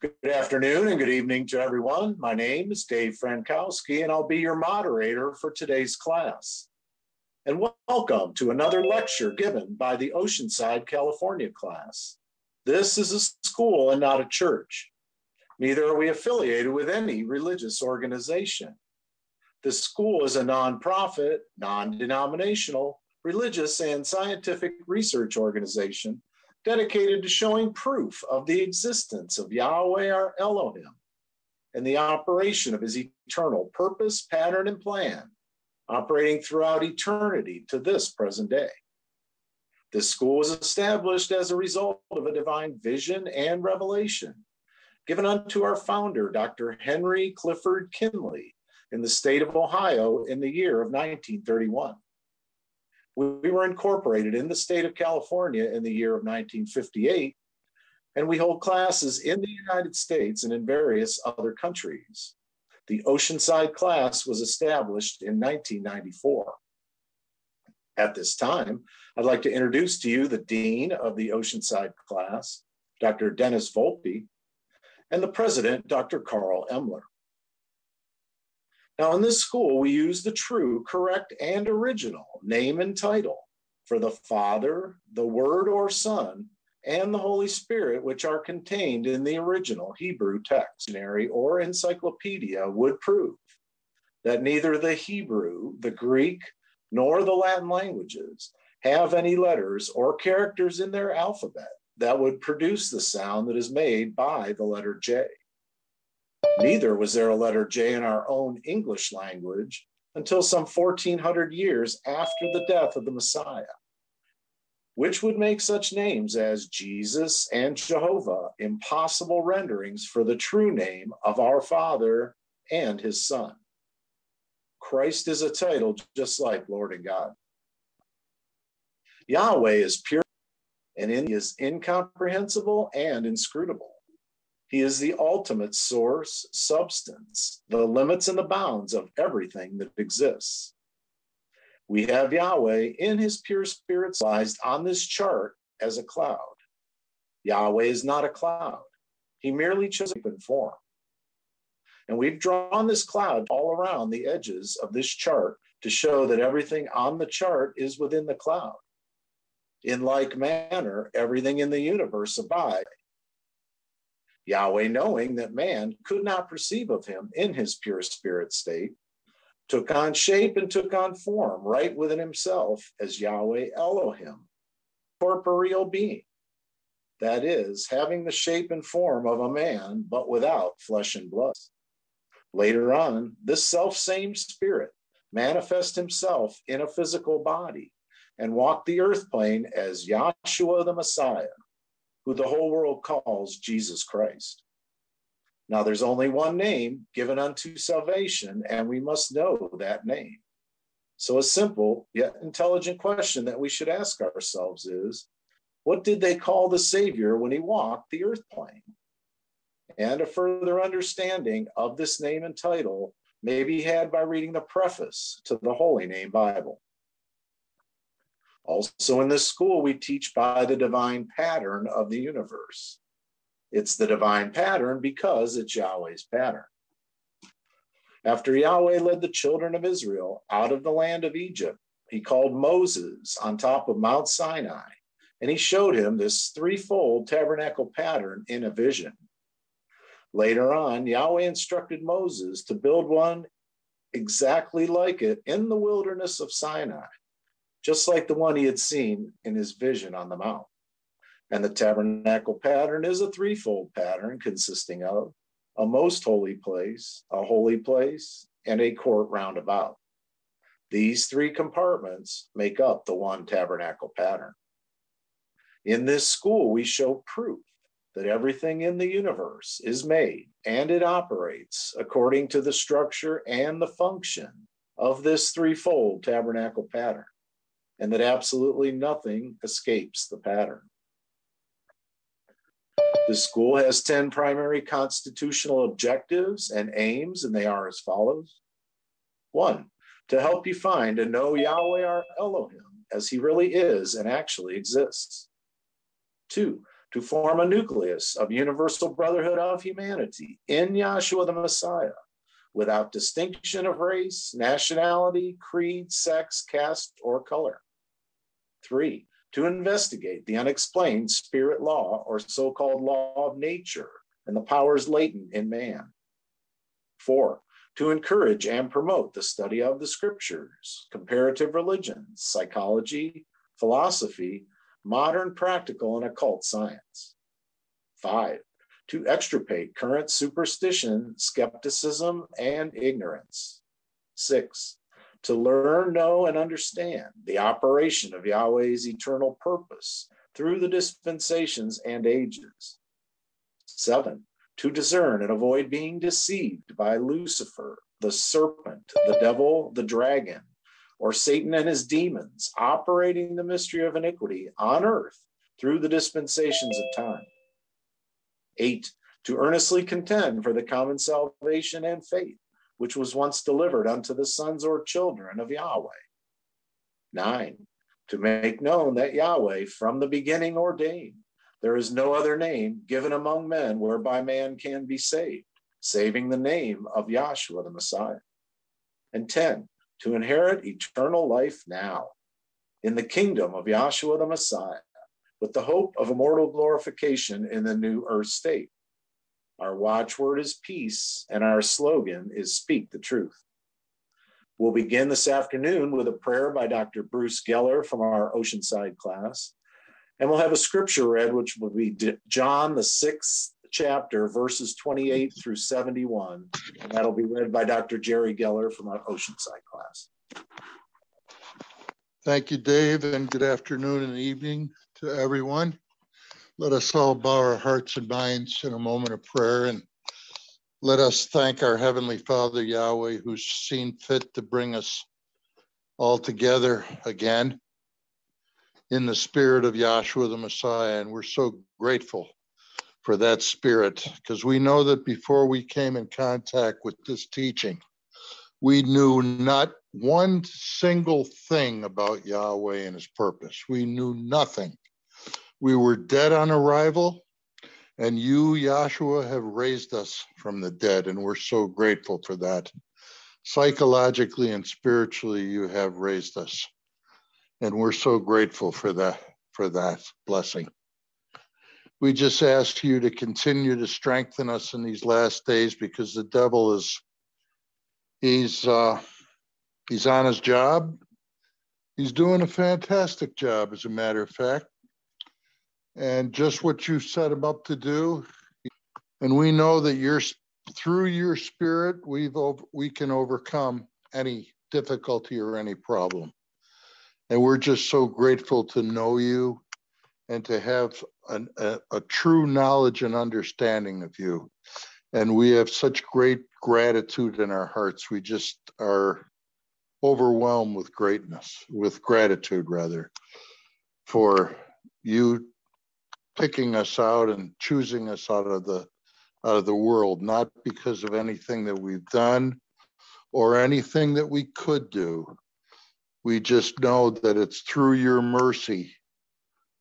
Good afternoon and good evening to everyone. My name is Dave Frankowski, and I'll be your moderator for today's class. And welcome to another lecture given by the Oceanside, California class. This is a school and not a church. Neither are we affiliated with any religious organization. The school is a nonprofit, non denominational, religious, and scientific research organization dedicated to showing proof of the existence of Yahweh our Elohim and the operation of his eternal purpose, pattern, and plan, operating throughout eternity to this present day. This school was established as a result of a divine vision and revelation given unto our founder, Dr. Henry Clifford Kinley, in the state of Ohio in the year of 1931. We were incorporated in the state of California in the year of 1958, and we hold classes in the United States and in various other countries. The Oceanside class was established in 1994. At this time, I'd like to introduce to you the Dean of the Oceanside class, Dr. Dennis Volpe, and the President, Dr. Carl Emler. Now, in this school, we use the true, correct, and original name and title for the Father, the Word or Son, and the Holy Spirit, which are contained in the original Hebrew text or encyclopedia, would prove that neither the Hebrew, the Greek, nor the Latin languages have any letters or characters in their alphabet that would produce the sound that is made by the letter J. Neither was there a letter J in our own English language until some 1400 years after the death of the Messiah, which would make such names as Jesus and Jehovah impossible renderings for the true name of our Father and his Son. Christ is a title just like Lord and God. Yahweh is pure and is incomprehensible and inscrutable. He is the ultimate source, substance, the limits and the bounds of everything that exists. We have Yahweh in his pure spirit sized on this chart as a cloud. Yahweh is not a cloud. He merely chose open form. And we've drawn this cloud all around the edges of this chart to show that everything on the chart is within the cloud. In like manner, everything in the universe abides Yahweh, knowing that man could not perceive of him in his pure spirit state, took on shape and took on form right within himself as Yahweh Elohim, corporeal being. That is, having the shape and form of a man, but without flesh and blood. Later on, this self same spirit manifest himself in a physical body and walked the earth plane as Yahshua the Messiah, who the whole world calls Jesus Christ. Now, there's only one name given unto salvation, and we must know that name. So, a simple yet intelligent question that we should ask ourselves is what did they call the Savior when he walked the earth plane? And a further understanding of this name and title may be had by reading the preface to the Holy Name Bible. Also, in this school, we teach by the divine pattern of the universe. It's the divine pattern because it's Yahweh's pattern. After Yahweh led the children of Israel out of the land of Egypt, he called Moses on top of Mount Sinai, and he showed him this threefold tabernacle pattern in a vision. Later on, Yahweh instructed Moses to build one exactly like it in the wilderness of Sinai just like the one he had seen in his vision on the mount. And the tabernacle pattern is a threefold pattern consisting of a most holy place, a holy place, and a court roundabout. These three compartments make up the one tabernacle pattern. In this school, we show proof that everything in the universe is made and it operates according to the structure and the function of this threefold tabernacle pattern and that absolutely nothing escapes the pattern. The school has 10 primary constitutional objectives and aims, and they are as follows. One, to help you find and know Yahweh our Elohim as he really is and actually exists. Two, to form a nucleus of universal brotherhood of humanity in Yahshua the Messiah, without distinction of race, nationality, creed, sex, caste, or color. Three, to investigate the unexplained spirit law or so called law of nature and the powers latent in man. Four, to encourage and promote the study of the scriptures, comparative religions, psychology, philosophy, modern practical and occult science. Five, to extirpate current superstition, skepticism, and ignorance. Six, to learn, know, and understand the operation of Yahweh's eternal purpose through the dispensations and ages. Seven, to discern and avoid being deceived by Lucifer, the serpent, the devil, the dragon, or Satan and his demons, operating the mystery of iniquity on earth through the dispensations of time. Eight, to earnestly contend for the common salvation and faith, which was once delivered unto the sons or children of Yahweh. Nine, to make known that Yahweh from the beginning ordained there is no other name given among men whereby man can be saved, saving the name of Yahshua the Messiah. And 10, to inherit eternal life now in the kingdom of Yahshua the Messiah, with the hope of immortal glorification in the new earth state. Our watchword is peace, and our slogan is speak the truth. We'll begin this afternoon with a prayer by Dr. Bruce Geller from our Oceanside class. And we'll have a scripture read, which will be John, the sixth chapter, verses 28 through 71. And that'll be read by Dr. Jerry Geller from our Oceanside class. Thank you, Dave, and good afternoon and evening to everyone. Let us all bow our hearts and minds in a moment of prayer and let us thank our Heavenly Father, Yahweh, who's seen fit to bring us all together again in the spirit of Yahshua the Messiah. And we're so grateful for that spirit because we know that before we came in contact with this teaching, we knew not one single thing about Yahweh and his purpose. We knew nothing. We were dead on arrival, and you, Yahshua, have raised us from the dead, and we're so grateful for that. Psychologically and spiritually, you have raised us and we're so grateful for that for that blessing. We just ask you to continue to strengthen us in these last days because the devil is he's uh, he's on his job. He's doing a fantastic job, as a matter of fact. And just what you set him up to do, and we know that you're through your spirit, we've we can overcome any difficulty or any problem. And we're just so grateful to know you and to have an, a, a true knowledge and understanding of you. And we have such great gratitude in our hearts. We just are overwhelmed with greatness, with gratitude rather, for you picking us out and choosing us out of the out of the world, not because of anything that we've done or anything that we could do, we just know that it's through your mercy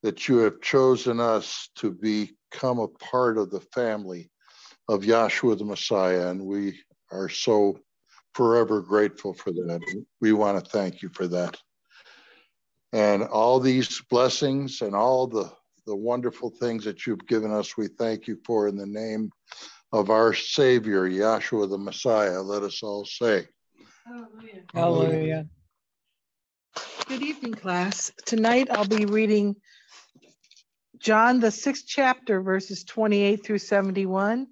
that you have chosen us to become a part of the family of Yahshua the Messiah. And we are so forever grateful for that. We want to thank you for that. And all these blessings and all the, the wonderful things that you've given us, we thank you for in the name of our Savior, Yahshua the Messiah. Let us all say, Hallelujah. Hallelujah. Good evening, class. Tonight I'll be reading John, the sixth chapter, verses 28 through 71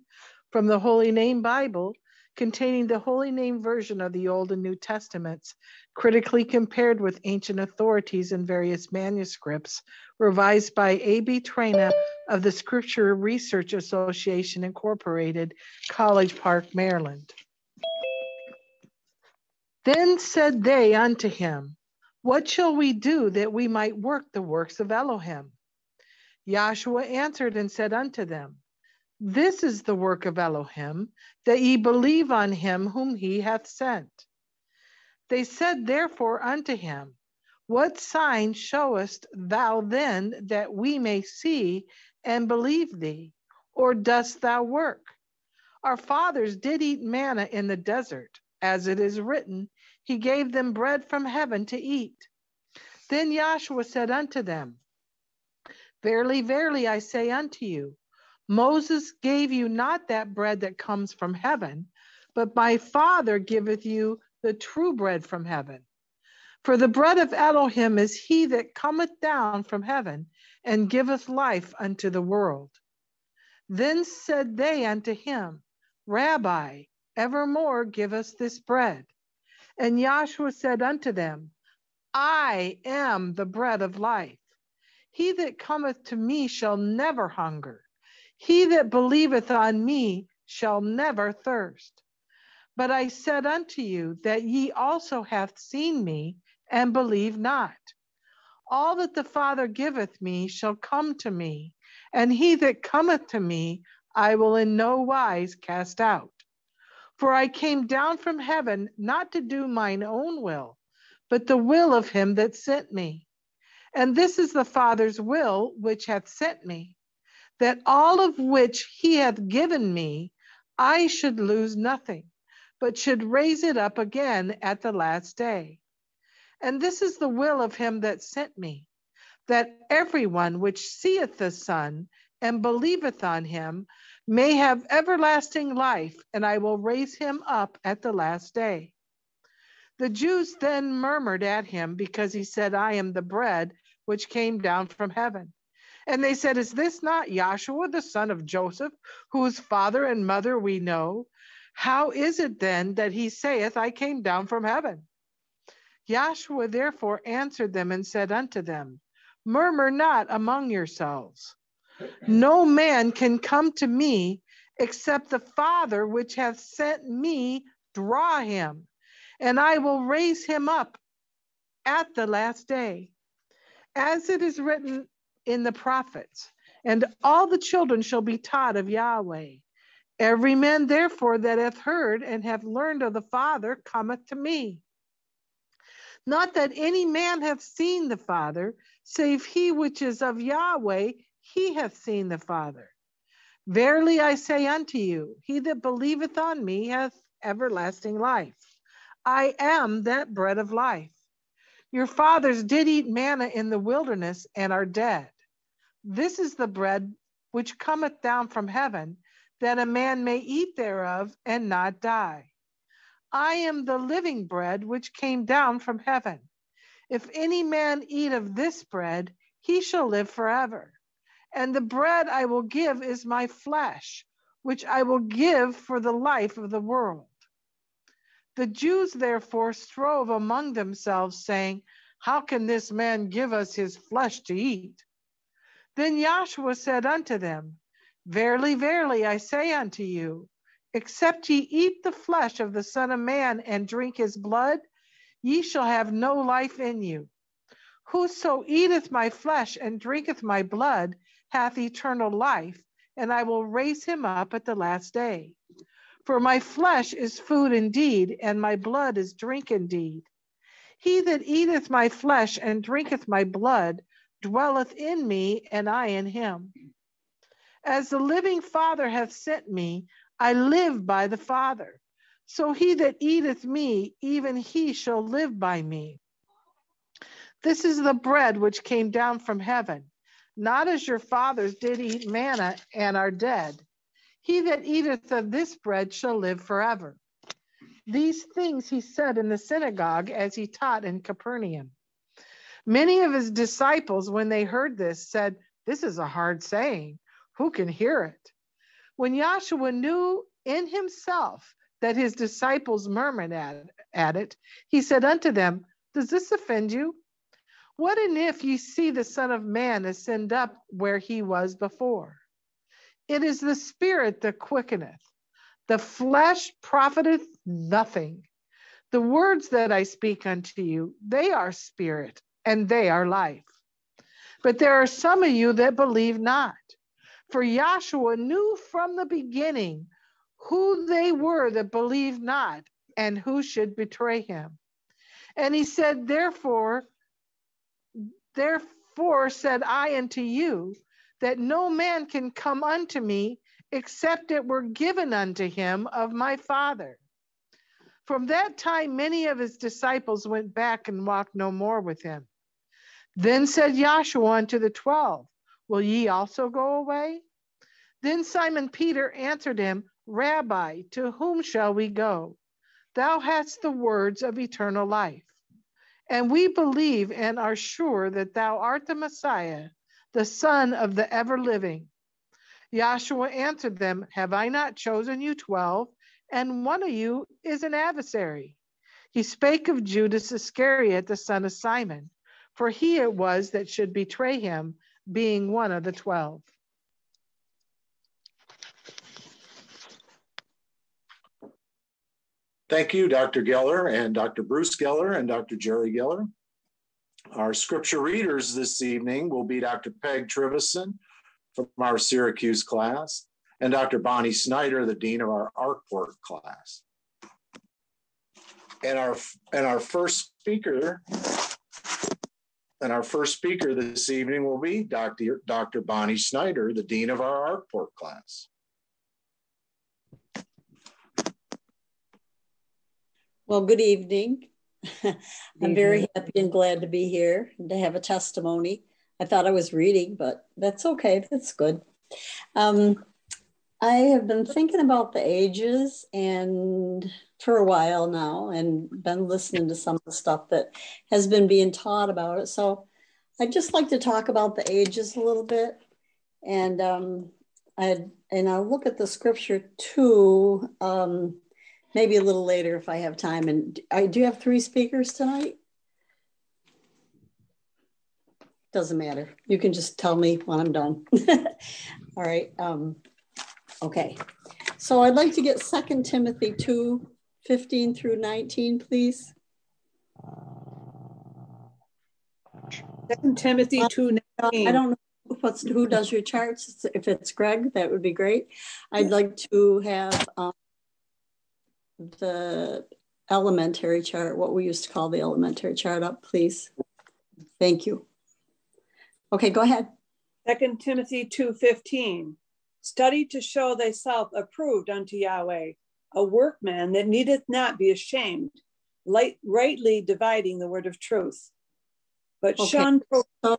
from the Holy Name Bible, containing the Holy Name version of the Old and New Testaments, critically compared with ancient authorities and various manuscripts, revised by A.B. Traina of the Scripture Research Association, Incorporated, College Park, Maryland. Then said they unto him, what shall we do that we might work the works of Elohim? Yahshua answered and said unto them, This is the work of Elohim, that ye believe on him whom he hath sent. They said therefore unto him, What sign showest thou then that we may see and believe thee? Or dost thou work? Our fathers did eat manna in the desert, as it is written, He gave them bread from heaven to eat. Then Yahshua said unto them, Verily, verily, I say unto you, Moses gave you not that bread that comes from heaven, but my Father giveth you the true bread from heaven. For the bread of Elohim is he that cometh down from heaven and giveth life unto the world. Then said they unto him, Rabbi, evermore give us this bread. And Yahshua said unto them, I am the bread of life. He that cometh to me shall never hunger. He that believeth on me shall never thirst. But I said unto you that ye also hath seen me and believe not. All that the Father giveth me shall come to me, and he that cometh to me I will in no wise cast out. For I came down from heaven not to do mine own will, but the will of him that sent me. And this is the Father's will which hath sent me, that all of which he hath given me, I should lose nothing, but should raise it up again at the last day. And this is the will of him that sent me, that everyone which seeth the Son and believeth on him may have everlasting life, and I will raise him up at the last day. The Jews then murmured at him because he said, I am the bread which came down from heaven. And they said, Is this not Yahshua, the son of Joseph, whose father and mother we know? How is it then that he saith, I came down from heaven? Yahshua therefore answered them and said unto them, Murmur not among yourselves. No man can come to me except the Father which hath sent me draw him, and I will raise him up at the last day as it is written in the prophets, and all the children shall be taught of Yahweh. Every man, therefore, that hath heard and hath learned of the Father cometh to me. Not that any man hath seen the Father, save he which is of Yahweh, he hath seen the Father. Verily I say unto you, he that believeth on me hath everlasting life. I am that bread of life. Your fathers did eat manna in the wilderness and are dead. This is the bread which cometh down from heaven, that a man may eat thereof and not die. I am the living bread which came down from heaven. If any man eat of this bread, he shall live forever. And the bread I will give is my flesh, which I will give for the life of the world. The Jews therefore strove among themselves, saying, How can this man give us his flesh to eat? Then Yahshua said unto them, Verily, verily, I say unto you, except ye eat the flesh of the Son of Man and drink his blood, ye shall have no life in you. Whoso eateth my flesh and drinketh my blood hath eternal life, and I will raise him up at the last day. For my flesh is food indeed, and my blood is drink indeed. He that eateth my flesh and drinketh my blood dwelleth in me, and I in him. As the living Father hath sent me, I live by the Father. So he that eateth me, even he shall live by me. This is the bread which came down from heaven, not as your fathers did eat manna and are dead. He that eateth of this bread shall live forever. These things he said in the synagogue as he taught in Capernaum. Many of his disciples, when they heard this, said, This is a hard saying. Who can hear it? When Yahshua knew in himself that his disciples murmured at, at it, he said unto them, Does this offend you? What and if ye see the Son of Man ascend up where he was before? It is the spirit that quickeneth. The flesh profiteth nothing. The words that I speak unto you, they are spirit and they are life. But there are some of you that believe not. For Yahshua knew from the beginning who they were that believed not and who should betray him. And he said, Therefore, therefore said I unto you, that no man can come unto me except it were given unto him of my Father. From that time, many of his disciples went back and walked no more with him. Then said Yahshua unto the twelve, Will ye also go away? Then Simon Peter answered him, Rabbi, to whom shall we go? Thou hast the words of eternal life. And we believe and are sure that thou art the Messiah, the Son of the ever living. Yahshua answered them, Have I not chosen you twelve? And one of you is an adversary. He spake of Judas Iscariot, the son of Simon, for he it was that should betray him, being one of the twelve. Thank you, Dr. Geller and Dr. Bruce Geller and Dr. Jerry Geller. Our scripture readers this evening will be Dr. Peg Trivison from our Syracuse class and Dr. Bonnie Snyder, the dean of our Arkport class. And our and our first speaker and our first speaker this evening will be Dr. Dr. Bonnie Snyder, the dean of our Arkport class. Well, good evening. I'm very happy and glad to be here and to have a testimony. I thought I was reading, but that's okay. That's good. Um, I have been thinking about the ages and for a while now and been listening to some of the stuff that has been being taught about it. So I'd just like to talk about the ages a little bit. And um, I and I'll look at the scripture too. Um, maybe a little later if I have time. And I do have three speakers tonight. Doesn't matter. You can just tell me when I'm done. All right. Um, okay. So I'd like to get Second Timothy 2, 15 through 19, please. Second Timothy 2, 19. I don't know what's, who does your charts. If it's Greg, that would be great. I'd like to have um, the elementary chart, what we used to call the elementary chart up, please. Thank you. Okay, go ahead. Second Timothy 2.15. Study to show thyself approved unto Yahweh, a workman that needeth not be ashamed, light, rightly dividing the word of truth. But okay. shun so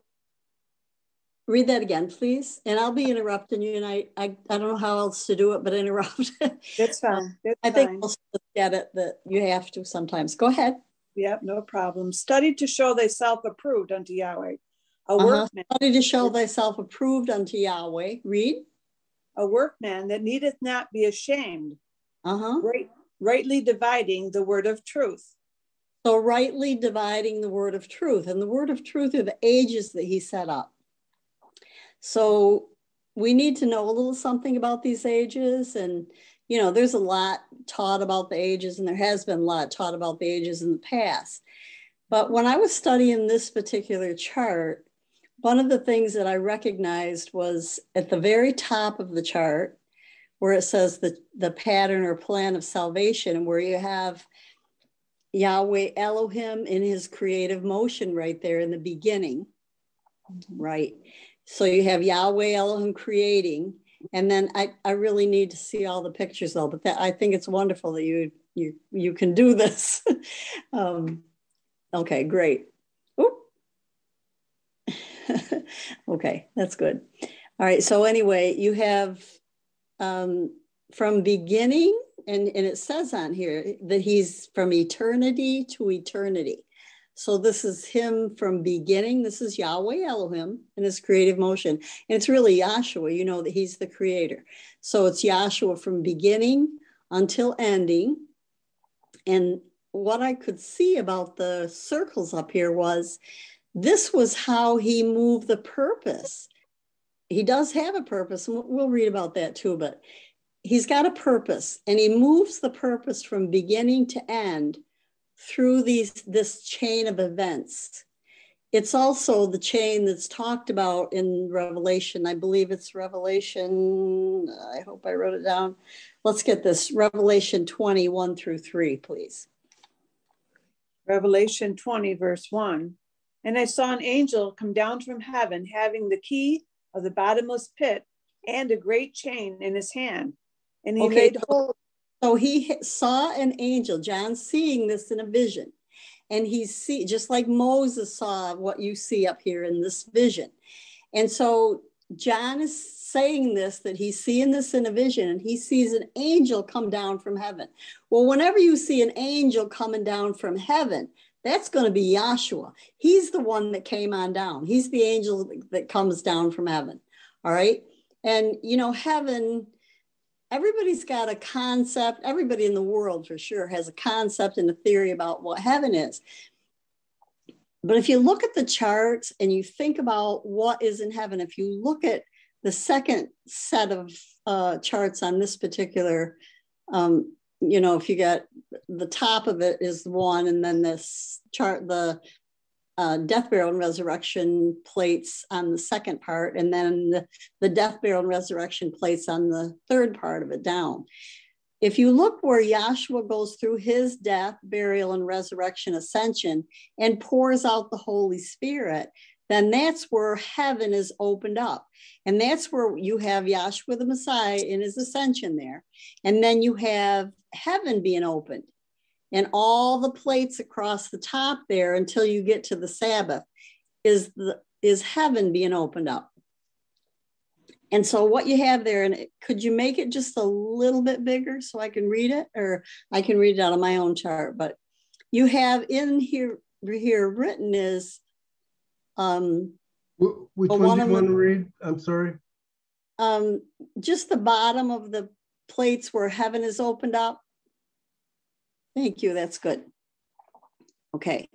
read that again, please. And I'll be interrupting you, and I I, I don't know how else to do it, but interrupt. That's fine. That's I think most of get it that you have to sometimes. Go ahead. Yep, no problem. Study to show thyself approved unto Yahweh. A uh-huh. workman. Study to show thyself approved unto Yahweh. Read. A workman that needeth not be ashamed. Uh-huh. Right, rightly dividing the word of truth. So rightly dividing the word of truth. And the word of truth are the ages that he set up. So we need to know a little something about these ages. And, you know, there's a lot taught about the ages, and there has been a lot taught about the ages in the past. But when I was studying this particular chart, one of the things that I recognized was at the very top of the chart, where it says the, the pattern or plan of salvation, and where you have Yahweh Elohim in his creative motion right there in the beginning, right? So you have Yahweh Elohim creating, and then I, I really need to see all the pictures though. But that, I think it's wonderful that you you you can do this. um, okay, great. okay, that's good. All right. So anyway, you have um, from beginning, and and it says on here that he's from eternity to eternity. So this is him from beginning. This is Yahweh Elohim in his creative motion. And it's really Yahshua, you know that he's the creator. So it's Yahshua from beginning until ending. And what I could see about the circles up here was this was how he moved the purpose. He does have a purpose, and we'll read about that too, but he's got a purpose and he moves the purpose from beginning to end through these this chain of events. It's also the chain that's talked about in Revelation. I believe it's Revelation. I hope I wrote it down. Let's get this Revelation 21 through 3, please. Revelation 20, verse 1. And I saw an angel come down from heaven, having the key of the bottomless pit and a great chain in his hand. And he Okay, made so- whole So he saw an angel, John seeing this in a vision. And he see just like Moses saw what you see up here in this vision. And so John is saying this that he's seeing this in a vision and he sees an angel come down from heaven. Well, whenever you see an angel coming down from heaven, that's going to be Yahshua. He's the one that came on down. He's the angel that comes down from heaven. All right. And you know, heaven everybody's got a concept everybody in the world for sure has a concept and a theory about what heaven is but if you look at the charts and you think about what is in heaven if you look at the second set of uh, charts on this particular um, you know if you get the top of it is one and then this chart the uh, death, burial, and resurrection plates on the second part, and then the, the death, burial, and resurrection plates on the third part of it down. If you look where Yahshua goes through his death, burial, and resurrection ascension and pours out the Holy Spirit, then that's where heaven is opened up. And that's where you have Yahshua the Messiah in his ascension there. And then you have heaven being opened and all the plates across the top there until you get to the Sabbath is the is heaven being opened up. And so what you have there, and could you make it just a little bit bigger so I can read it, or I can read it out of my own chart? But you have in here here written is Which one one do you want to read? I'm sorry. um, just the bottom of the plates where heaven is opened up. Thank you. That's good. Okay.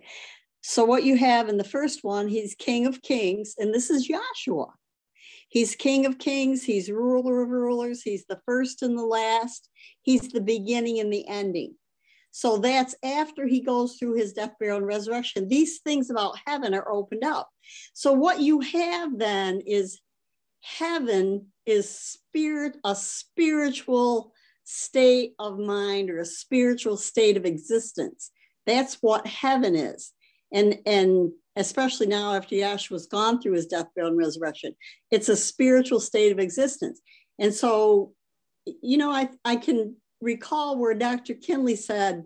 So what you have in the first one, he's King of Kings, and this is Yahshua. He's King of Kings. He's ruler of rulers. He's the first and the last. He's the beginning and the ending. So that's after he goes through his death, burial, and resurrection. These things about heaven are opened up. So what you have then is heaven is spirit, a spiritual state of mind or a spiritual state of existence. That's what heaven is. And, and especially now after Yahshua's gone through his death, burial, and resurrection, it's a spiritual state of existence. And so, you know, I, I can recall where Dr. Kinley said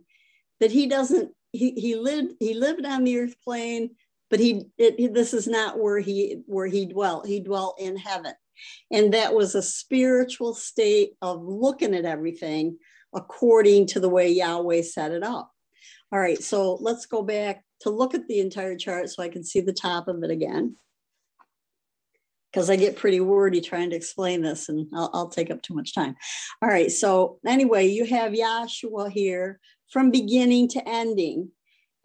that he doesn't, he, he lived, he lived on the earth plane, but he, it, this is not where he, where he dwelt. He dwelt in heaven. And that was a spiritual state of looking at everything according to the way Yahweh set it up. All right, so let's go back to look at the entire chart so I can see the top of it again. Because I get pretty wordy trying to explain this and I'll, I'll take up too much time. All right, so anyway, you have Yahshua here from beginning to ending.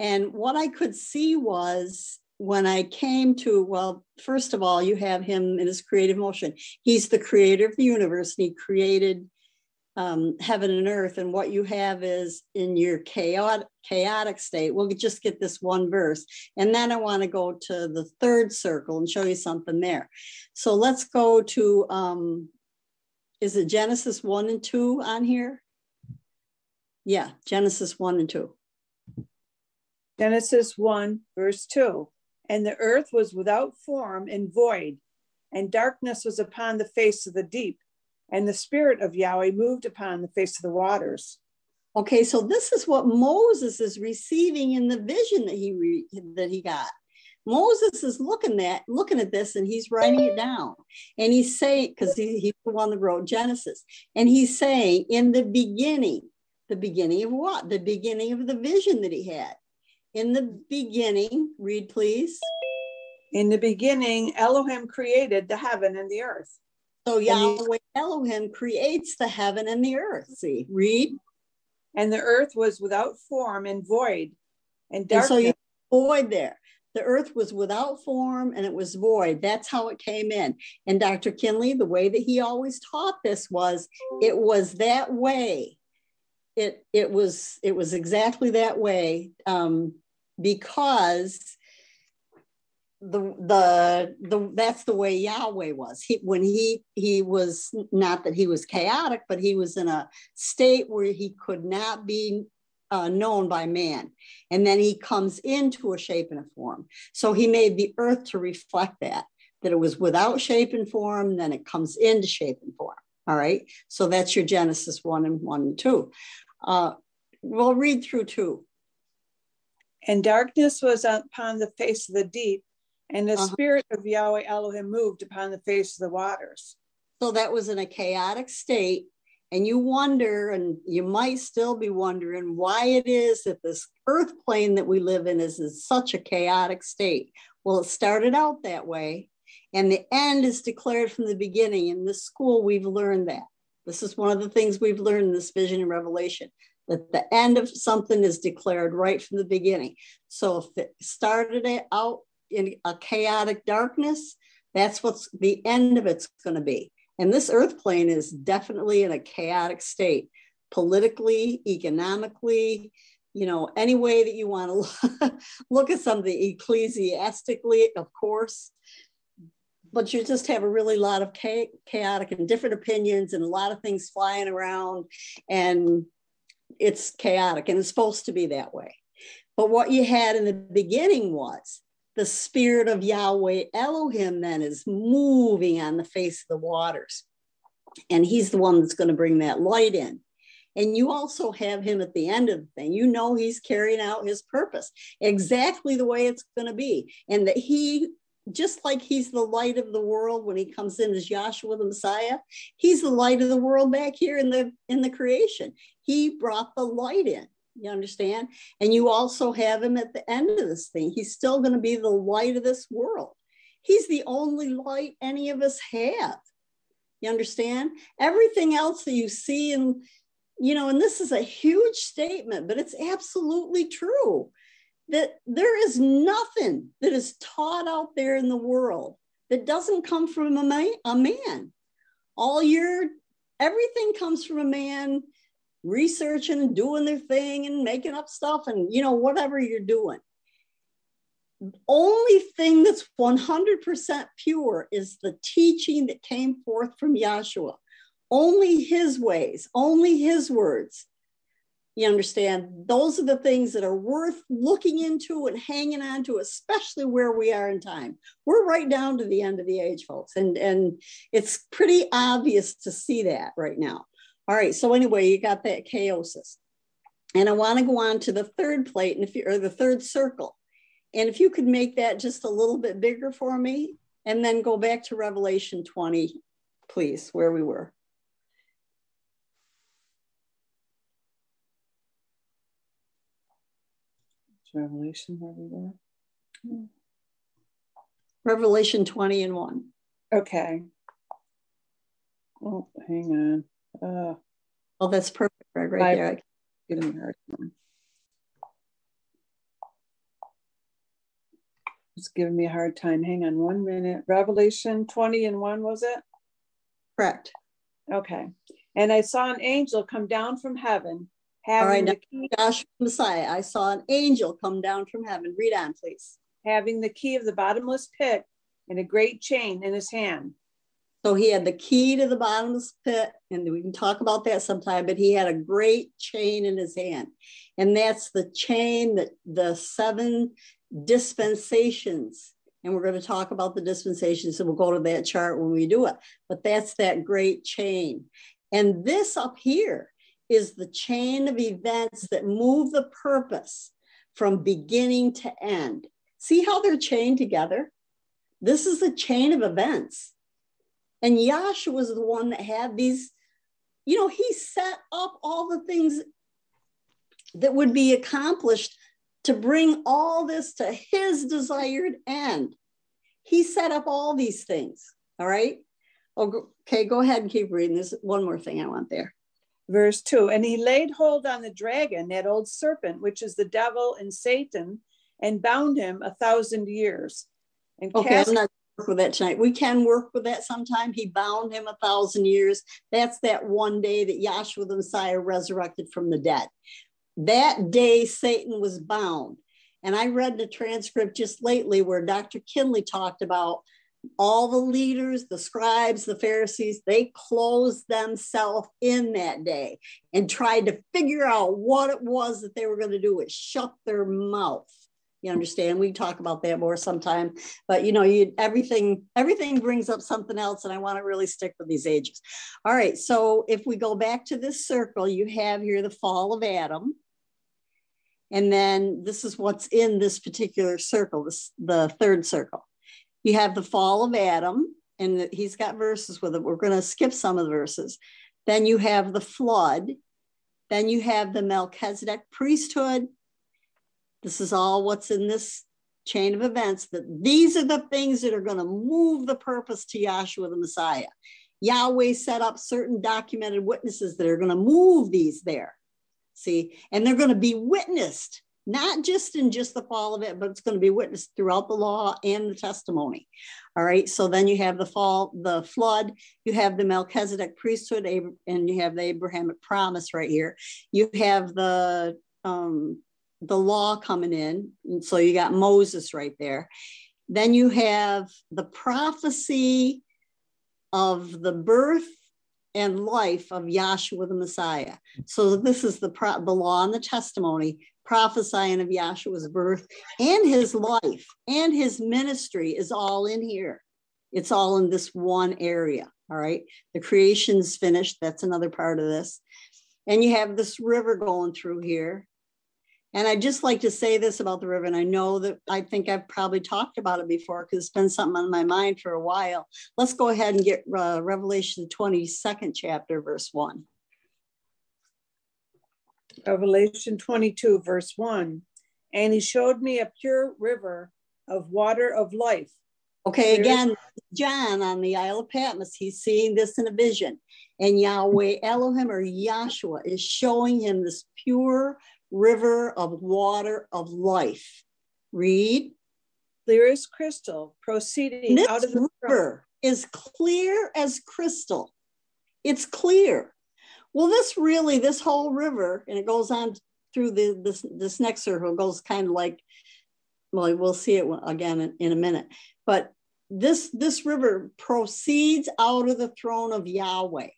And what I could see was when I came to, well, first of all, you have him in his creative motion. He's the creator of the universe and he created um, heaven and earth. And what you have is in your chaotic, chaotic state. We'll just get this one verse. And then I want to go to the third circle and show you something there. So let's go to, um, is it Genesis 1 and 2 on here? Yeah, Genesis 1 and 2. Genesis 1, verse 2. And the earth was without form and void, and darkness was upon the face of the deep, and the Spirit of Yahweh moved upon the face of the waters. Okay, so this is what Moses is receiving in the vision that he re, that he got. Moses is looking at looking at this and he's writing it down. And he's saying, because he, he's the one that wrote Genesis, and he's saying, in the beginning, the beginning of what? The beginning of the vision that he had. In the beginning, read please. In the beginning, Elohim created the heaven and the earth. So Yahweh Elohim creates the heaven and the earth. See, read. And the earth was without form and void, and And darkness. so you void there. The earth was without form and it was void. That's how it came in. And Dr. Kinley, the way that he always taught this was it was that way. It it was it was exactly that way um, because the the the that's the way Yahweh was. He when he he was not that he was chaotic, but he was in a state where he could not be uh, known by man. And then he comes into a shape and a form. So he made the earth to reflect that. that it was without shape and form, then it comes into shape and form. All right. So that's your Genesis 1 and 1 and 2. Uh, we'll read through 2. And darkness was upon the face of the deep, and the Uh-huh. spirit of Yahweh Elohim moved upon the face of the waters. So that was in a chaotic state. And you wonder, and you might still be wondering why it is that this earth plane that we live in is in such a chaotic state. Well, it started out that way, and the end is declared from the beginning. In this school, we've learned that. This is one of the things we've learned in this vision and revelation that the end of something is declared right from the beginning. So if it started out in a chaotic darkness, that's what's the end of it's going to be. And this earth plane is definitely in a chaotic state, politically, economically, you know, any way that you want to look at something, ecclesiastically, of course. But you just have a really lot of chaotic and different opinions and a lot of things flying around. And it's chaotic and it's supposed to be that way. But what you had in the beginning was the spirit of Yahweh Elohim then is moving on the face of the waters. And he's the one that's going to bring that light in. And you also have him at the end of the thing. You know he's carrying out his purpose exactly the way it's going to be. And that he, just like he's the light of the world when he comes in as Yahshua the Messiah, he's the light of the world back here in the in the creation. He brought the light in. You understand? And you also have him at the end of this thing. He's still going to be the light of this world. He's the only light any of us have. You understand? Everything else that you see and you know, and this is a huge statement, but it's absolutely true that there is nothing that is taught out there in the world that doesn't come from a man. A man. All your everything comes from a man researching and doing their thing and making up stuff and you know whatever you're doing only thing that's 100% pure is the teaching that came forth from Yahshua. Only his ways, only his words. You understand? Those are the things that are worth looking into and hanging on to, especially where we are in time. We're right down to the end of the age, folks. And, and it's pretty obvious to see that right now. All right. So anyway, you got that chaosis. And I want to go on to the third plate and if you or the third circle. And if you could make that just a little bit bigger for me, and then go back to Revelation 20, please, where we were. Revelation where we were. Revelation 20 and 1. Okay. Oh, hang on. Uh, oh, that's perfect, Greg, right there. Getting hard. It's giving me a hard time. Hang on one minute. Revelation 20 and 1, was it? Correct. Okay. And I saw an angel come down from heaven having the key. Josh Messiah, I saw an angel come down from heaven. Read on, please. Having the key of the bottomless pit and a great chain in his hand. So he had the key to the bottomless pit, and we can talk about that sometime, but he had a great chain in his hand. And that's the chain that the seven dispensations. And we're going to talk about the dispensations, and we'll go to that chart when we do it. But that's that great chain. And this up here is the chain of events that move the purpose from beginning to end. See how they're chained together? This is the chain of events. And Yahshua was the one that had these, you know, he set up all the things that would be accomplished to bring all this to his desired end. He set up all these things. All right. Okay, go ahead and keep reading. There's one more thing I want there. Verse two. And he laid hold on the dragon, that old serpent, which is the devil and Satan, and bound him a thousand years. And okay, cast- I'm not work with that tonight. We can work with that sometime. He bound him a thousand years. That's that one day that Yahshua the Messiah resurrected from the dead. That day, Satan was bound. And I read the transcript just lately where Dr. Kinley talked about all the leaders, the scribes, the Pharisees, they closed themselves in that day and tried to figure out what it was that they were going to do. It shut their mouth. You understand? We talk about that more sometime, but you know, you everything everything brings up something else, and I want to really stick with these ages. All right, so if we go back to this circle, you have here the fall of Adam. And then this is what's in this particular circle, this the third circle. You have the fall of Adam, and he's got verses with it. We're going to skip some of the verses. Then you have the flood. Then you have the Melchizedek priesthood. This is all what's in this chain of events that these are the things that are going to move the purpose to Yahshua the Messiah. Yahweh set up certain documented witnesses that are going to move these there. See, and they're going to be witnessed not just in just the fall of it, but it's going to be witnessed throughout the law and the testimony. All right. So then you have the fall, the flood, you have the Melchizedek priesthood, and you have the Abrahamic promise right here. You have the um, the law coming in. And so you got Moses right there. Then you have the prophecy of the birth and life of Yahshua the Messiah. So this is the pro- the law and the testimony prophesying of Yahshua's birth and his life and his ministry is all in here. It's all in this one area. All right. The creation's finished. That's another part of this. And you have this river going through here. And I just like to say this about the river. And I know that I think I've probably talked about it before because it's been something on my mind for a while. Let's go ahead and get uh, Revelation 22nd chapter, verse 1. Revelation 22, verse 1. And he showed me a pure river of water of life. Okay, again, John on the Isle of Patmos, he's seeing this in a vision. And Yahweh Elohim or Yahshua is showing him this pure river of water of life. Read. Clear as crystal, proceeding this out of the river is clear as crystal. It's clear. Well, this really, this whole river, and it goes on through the this this next circle goes kind of like, well, we'll see it again in, in a minute. But this this river proceeds out of the throne of Yahweh.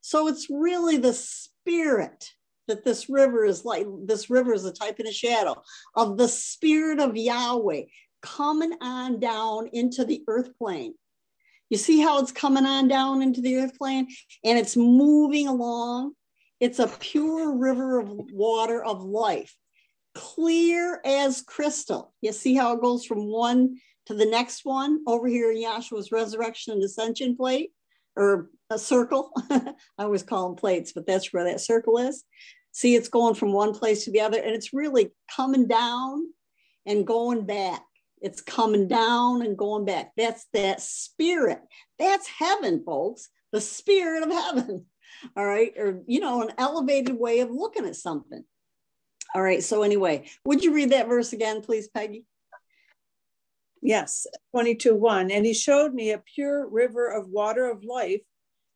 So it's really the spirit that this river is like. This river is a type and a shadow of the spirit of Yahweh coming on down into the earth plane. You see how it's coming on down into the earth plane and it's moving along? It's a pure river of water of life, clear as crystal. You see how it goes from one to the next one over here in Yahshua's resurrection and ascension plate or a circle. I always call them plates, but that's where that circle is. See, it's going from one place to the other and it's really coming down and going back. It's coming down and going back. That's that spirit. That's heaven, folks. The spirit of heaven. All right. Or, you know, an elevated way of looking at something. All right. So, anyway, would you read that verse again, please, Peggy? Yes, 22 1. And he showed me a pure river of water of life,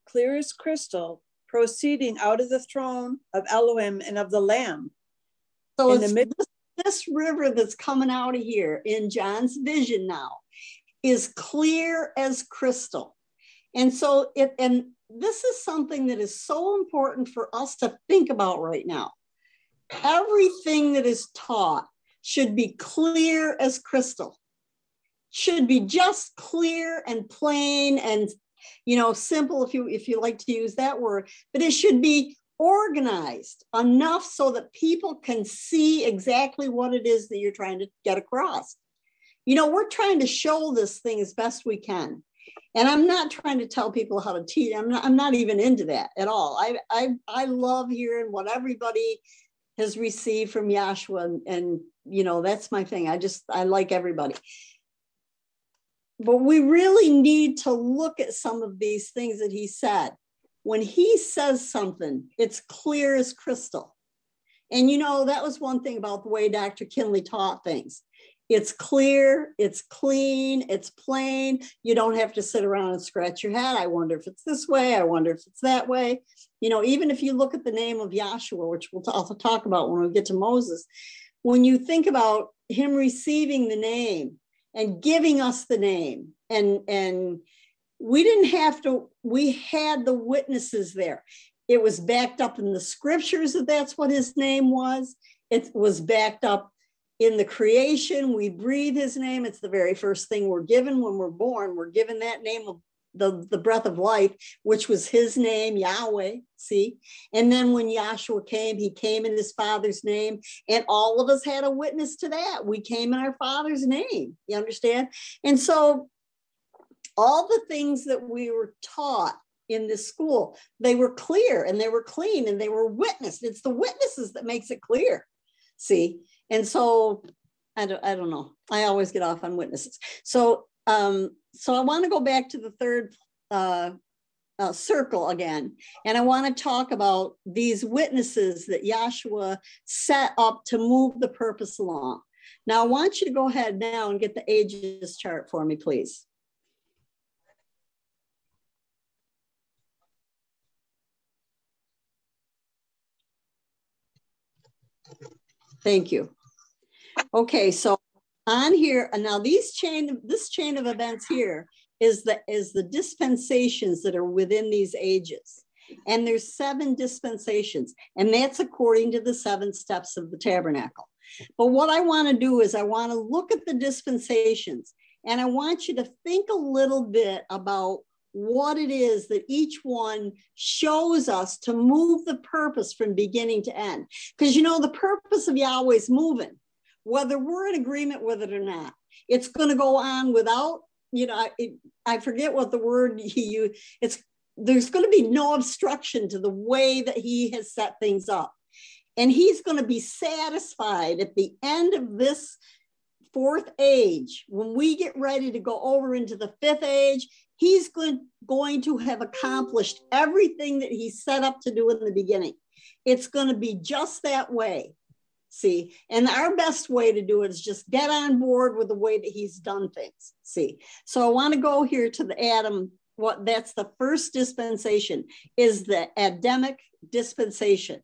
clear as crystal, proceeding out of the throne of Elohim and of the Lamb. So, in the midst this river that's coming out of here in John's vision now is clear as crystal. And so it and this is something that is so important for us to think about right now. Everything that is taught should be clear as crystal. Should be just clear and plain and you know simple if you if you like to use that word, but it should be organized enough so that people can see exactly what it is that you're trying to get across. You know, we're trying to show this thing as best we can. And I'm not trying to tell people how to teach. I'm not, I'm not even into that at all. I, I, I love hearing what everybody has received from Yahshua. And, and, you know, that's my thing. I just, I like everybody. But we really need to look at some of these things that he said when he says something, it's clear as crystal. And you know, that was one thing about the way Dr. Kinley taught things. It's clear, it's clean, it's plain. You don't have to sit around and scratch your head. I wonder if it's this way. I wonder if it's that way. You know, even if you look at the name of Yahshua, which we'll also talk about when we get to Moses, when you think about him receiving the name and giving us the name and and we didn't have to, we had the witnesses there. It was backed up in the scriptures that that's what his name was. It was backed up in the creation, we breathe his name. It's the very first thing we're given when we're born. We're given that name of the, the breath of life, which was his name, Yahweh. See? And then when Yahshua came, he came in his father's name, and all of us had a witness to that. We came in our father's name. You understand? And so all the things that we were taught in this school, they were clear and they were clean and they were witnessed. It's the witnesses that makes it clear. See? And so I don't, I don't know. I always get off on witnesses. So, um, so I want to go back to the third uh, uh, circle again, and I want to talk about these witnesses that Yahshua set up to move the purpose along. Now, I want you to go ahead now and get the ages chart for me, please. Thank you. Okay, so on here, and now these chain, this chain of events here is the is the dispensations that are within these ages. And there's seven dispensations, and that's according to the seven steps of the tabernacle. But what I want to do is I want to look at the dispensations and I want you to think a little bit about what it is that each one shows us to move the purpose from beginning to end. Because you know, the purpose of Yahweh is moving, whether we're in agreement with it or not. It's going to go on without, you know, I, I forget what the word he used. It's there's going to be no obstruction to the way that he has set things up. And he's going to be satisfied at the end of this fourth age, when we get ready to go over into the fifth age, he's going, going to have accomplished everything that he set up to do in the beginning. It's going to be just that way. See, and our best way to do it is just get on board with the way that he's done things. See, so I want to go here to the Adam. What that's the first dispensation is the Adamic dispensation.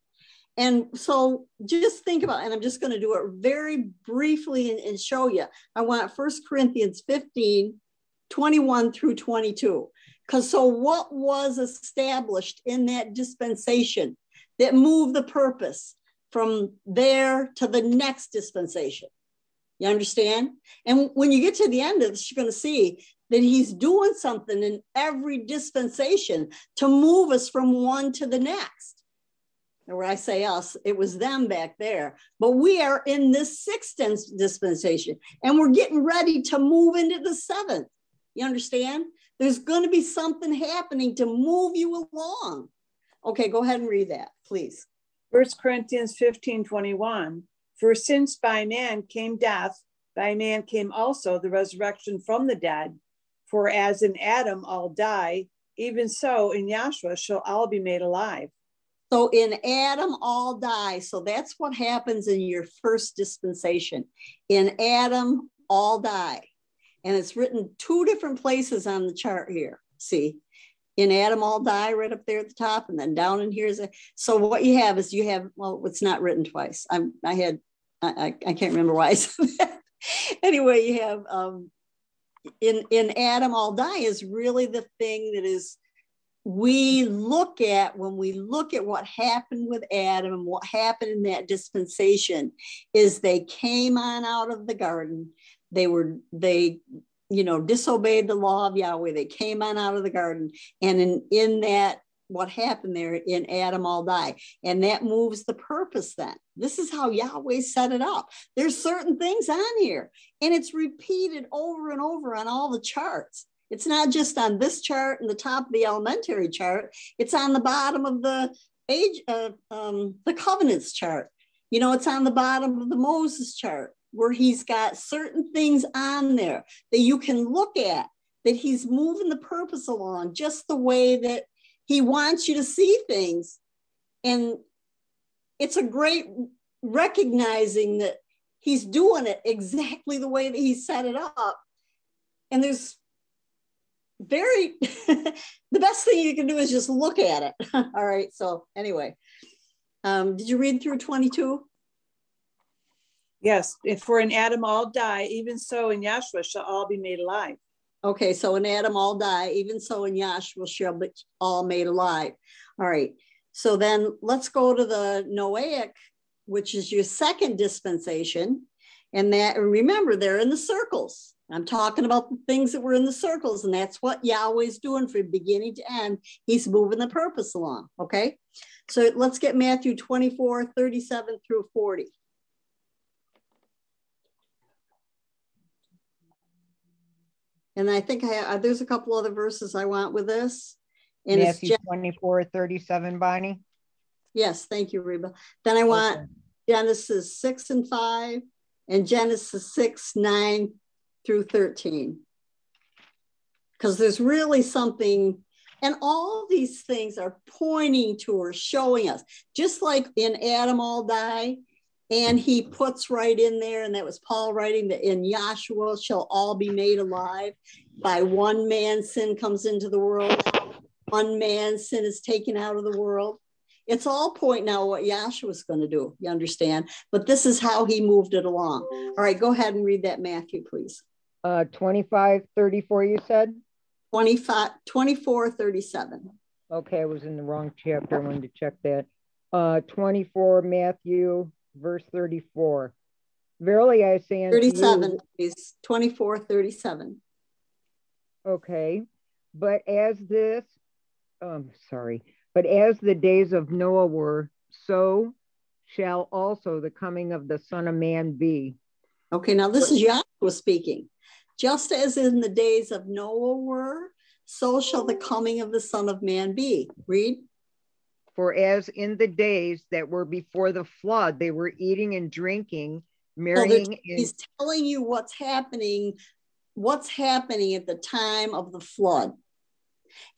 And so just think about, and I'm just going to do it very briefly and, and show you. I want First Corinthians 15, 21 through 22. Because so what was established in that dispensation that moved the purpose from there to the next dispensation? You understand? And when you get to the end of this, you're going to see that he's doing something in every dispensation to move us from one to the next. Where I say us, it was them back there. But we are in this sixth dispensation and we're getting ready to move into the seventh. You understand? There's going to be something happening to move you along. Okay, go ahead and read that, please. First Corinthians 15 21. For since by man came death, by man came also the resurrection from the dead. For as in Adam all die, even so in Yahshua shall all be made alive. So in Adam all die. So that's what happens in your first dispensation. In Adam all die. And it's written two different places on the chart here. See, in Adam all die right up there at the top, and then down in here is a. So what you have is you have well, it's not written twice. I'm I had I I can't remember why I said that. anyway, you have um, in in Adam all die is really the thing that is we look at when we look at what happened with Adam and what happened in that dispensation is they came on out of the garden they were, they, you know, disobeyed the law of Yahweh. They came on out of the garden. And in, in that, what happened there in Adam all die. And that moves the purpose then. This is how Yahweh set it up. There's certain things on here, and it's repeated over and over on all the charts. It's not just on this chart and the top of the elementary chart. It's on the bottom of the age of uh, um, the covenants chart. You know, it's on the bottom of the Moses chart where he's got certain things on there that you can look at, that he's moving the purpose along just the way that he wants you to see things. And it's a great recognizing that he's doing it exactly the way that he set it up. And there's very, the best thing you can do is just look at it. All right. So, anyway, um, did you read through 22? Yes, if for in Adam all die, even so in Yahshua shall all be made alive. Okay, so in Adam all die, even so in Yahshua shall be all made alive. All right, so then let's go to the Noahic, which is your second dispensation. And that, remember, they're in the circles. I'm talking about the things that were in the circles, and that's what Yahweh's doing from beginning to end. He's moving the purpose along. Okay. So let's get Matthew 24, 37 through 40. And I think I, uh, there's a couple other verses I want with this. And Matthew it's 24, 37, Bonnie. Yes, thank you, Reba. Then I want okay. Genesis 6 and 5 and Genesis 6, 9 through 13. Because there's really something, and all these things are pointing to or showing us, just like in Adam all die, and he puts right in there, and that was Paul writing that in Joshua shall all be made alive. By one man, sin comes into the world. One man, sin is taken out of the world. It's all point now what Joshua Yahshua's going to do. You understand? But this is how he moved it along. All right, go ahead and read that, Matthew, please. Uh, 25, 34, you said? 25, 24, 37. Okay, I was in the wrong chapter. I wanted to check that. Uh, 24, Matthew, verse 34. Verily I say unto 37, you, please. 24, 37. Okay. But as this, um, sorry, but as the days of Noah were, so shall also the coming of the Son of Man be. Okay, now this is Yahweh speaking. Just as in the days of Noah were, so shall the coming of the Son of Man be. Read. For as in the days that were before the flood, they were eating and drinking, marrying. So he's telling you what's happening, what's happening at the time of the flood.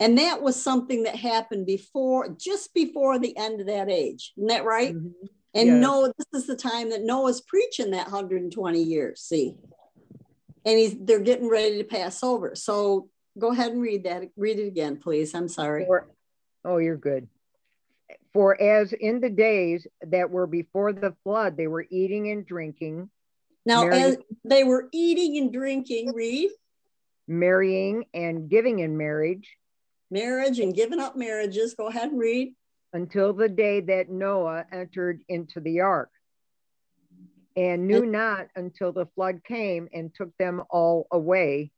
And that was something that happened before, just before the end of that age. Isn't that right? Mm-hmm. And yes. Noah, this is the time that Noah's preaching that 120 years. See, and he's they're getting ready to pass over. So go ahead and read that. Read it again, please. I'm sorry. Oh, you're good. For as in the days that were before the flood, they were eating and drinking. Now, marrying, as they were eating and drinking, read. Marrying and giving in marriage. Marriage and giving up marriages. Go ahead and read. Until the day that Noah entered into the ark and knew not until the flood came and took them all away.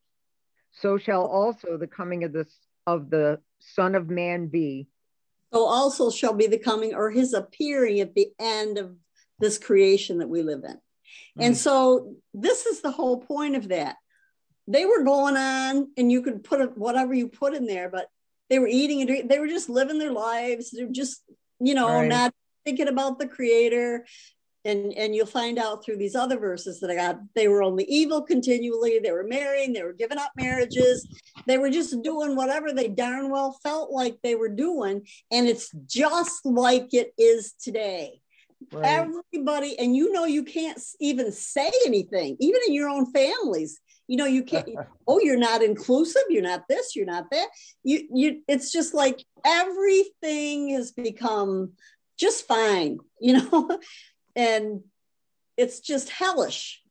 So shall also the coming of the of the Son of Man be. So also shall be the coming or his appearing at the end of this creation that we live in. And mm. so this is the whole point of that. They were going on, and you could put whatever you put in there, but they were eating and drinking. They were just living their lives. They're just, you know, right. not thinking about the creator and and you'll find out through these other verses that I got they were only evil continually they were marrying they were giving up marriages they were just doing whatever they darn well felt like they were doing and it's just like it is today. Right. everybody and you know you can't even say anything even in your own families you know you can't oh you're not inclusive you're not this you're not that. You you it's just like everything has become just fine you know and it's just hellish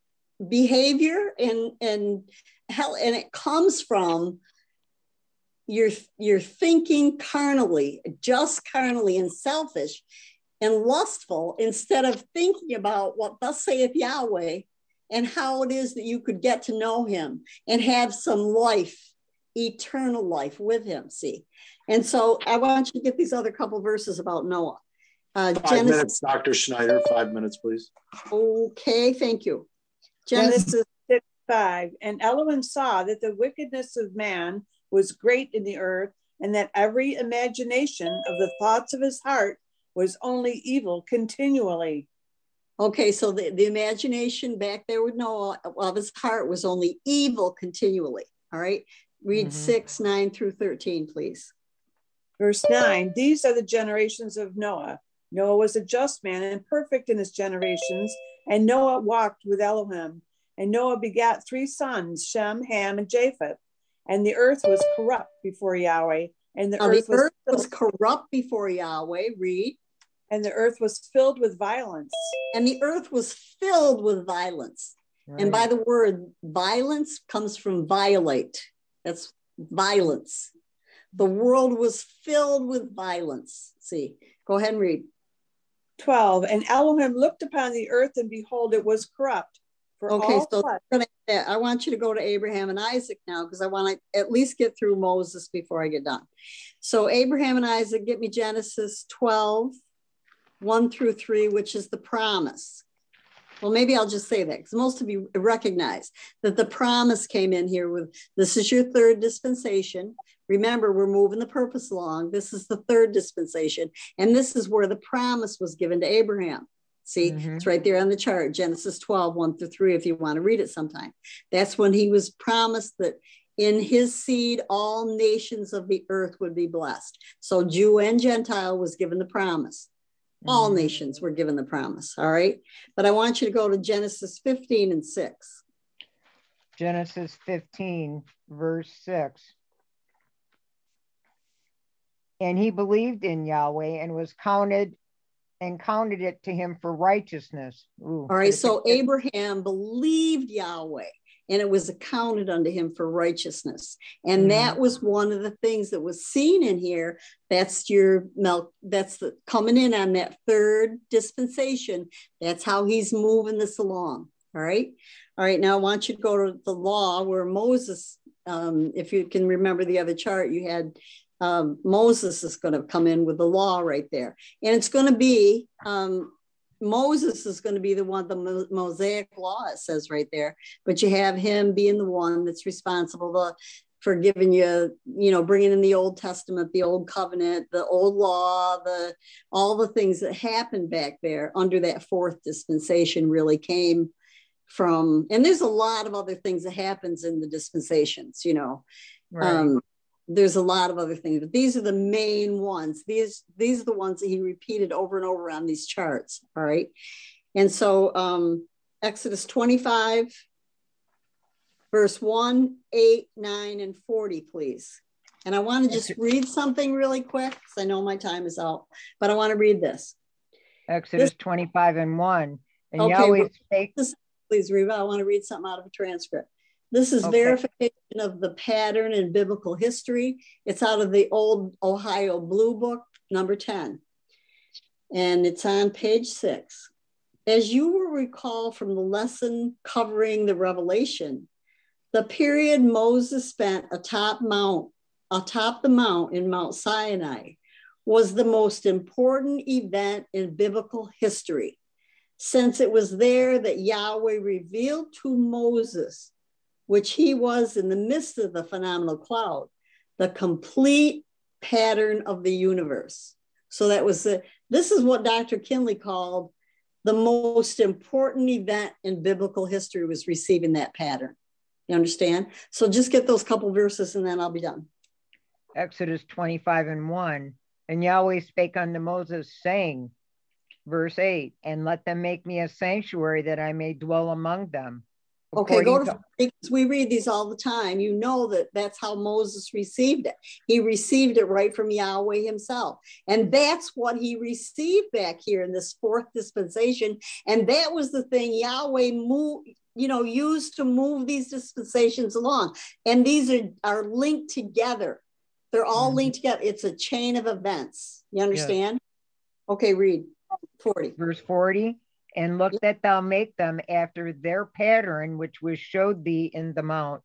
behavior and and hell and it comes from you're you're thinking carnally just carnally and selfish and lustful instead of thinking about what thus saith yahweh and how it is that you could get to know him and have some life eternal life with him see? And so i want you to get these other couple verses about noah uh, five Genesis, minutes, Dr. Schneider. Five minutes, please. Okay, thank you. Genesis 6 5. And Elohim saw that the wickedness of man was great in the earth, and that every imagination of the thoughts of his heart was only evil continually. Okay, so the, the imagination back there with Noah of his heart was only evil continually. All right. Read mm-hmm. 6, 9 through 13, please. Verse 9 These are the generations of Noah. Noah was a just man and perfect in his generations, and Noah walked with Elohim. And Noah begat three sons, Shem, Ham, and Japheth. And the earth was corrupt before Yahweh. And the, earth, the was, earth was corrupt before Yahweh. Read. And the earth was filled with violence. And the earth was filled with violence. Right. And by the word violence comes from violate. That's violence. The world was filled with violence. See, go ahead and read. 12 And Elohim looked upon the earth, and behold, it was corrupt, For Okay, all so I want you to go to Abraham and Isaac now because I want to at least get through Moses before I get done. So Abraham and Isaac, get me Genesis 12, 1 through 3, which is the promise. Well, maybe I'll just say that because most of you recognize that the promise came in here with this is your third dispensation. Remember, we're moving the purpose along. This is the third dispensation, and this is where the promise was given to Abraham. See, Mhm. it's right there on the chart, Genesis 12, 1 through 3, if you want to read it sometime. That's when he was promised that in his seed, all nations of the earth would be blessed. So Jew and Gentile was given the promise. All Mhm. nations were given the promise. All right. But I want you to go to Genesis 15 and 6. Genesis 15, verse 6. And he believed in Yahweh and was counted and counted it to him for righteousness. Ooh, All right. So Abraham believed Yahweh and it was accounted unto him for righteousness. And Mhm. that was one of the things that was seen in here. That's your milk. That's the coming in on that third dispensation. That's how he's moving this along. All right. All right. Now I want you to go to the law where Moses, um, if you can remember the other chart, you had um, Moses is going to come in with the law right there. And it's going to be um, Moses is going to be the one, the Mosaic law, it says right there. But you have him being the one that's responsible to, for giving you, you know, bringing in the Old Testament, the Old Covenant, the Old Law, the all the things that happened back there under that fourth dispensation really came from. And there's a lot of other things that happens in the dispensations, you know. right. Um, there's a lot of other things, but these are the main ones. These these are the ones that he repeated over and over on these charts. All right, and so um, Exodus 25, verse 1, 8, 9, and 40, please. And I want to just read something really quick because I know my time is out, but I want to read this. Exodus 25 and 1. And Okay, Yahweh spake, Please read. I want to read something out of a transcript. This is Okay. verification of the pattern in biblical history. It's out of the old Ohio Blue Book, number 10. And it's on page six. As you will recall from the lesson covering the revelation, the period Moses spent atop Mount, atop the mount in Mount Sinai was the most important event in biblical history, since it was there that Yahweh revealed to Moses which he was in the midst of the phenomenal cloud, the complete pattern of the universe. So that was the, this is what Dr. Kinley called the most important event in biblical history was receiving that pattern. You understand? So just get those couple verses and then I'll be done. Exodus 25 and 1. And Yahweh spake unto Moses, saying, verse 8, and let them make me a sanctuary that I may dwell among them. Okay, go to because we read these all the time. You know that that's how Moses received it. He received it right from Yahweh himself. And that's what he received back here in this fourth dispensation. And that was the thing Yahweh moved, you know, used to move these dispensations along. And these are, are linked together. They're all Mhm. linked together. It's a chain of events. You understand? Okay, read 40. verse 40 and look that thou make them after their pattern which was showed thee in the mount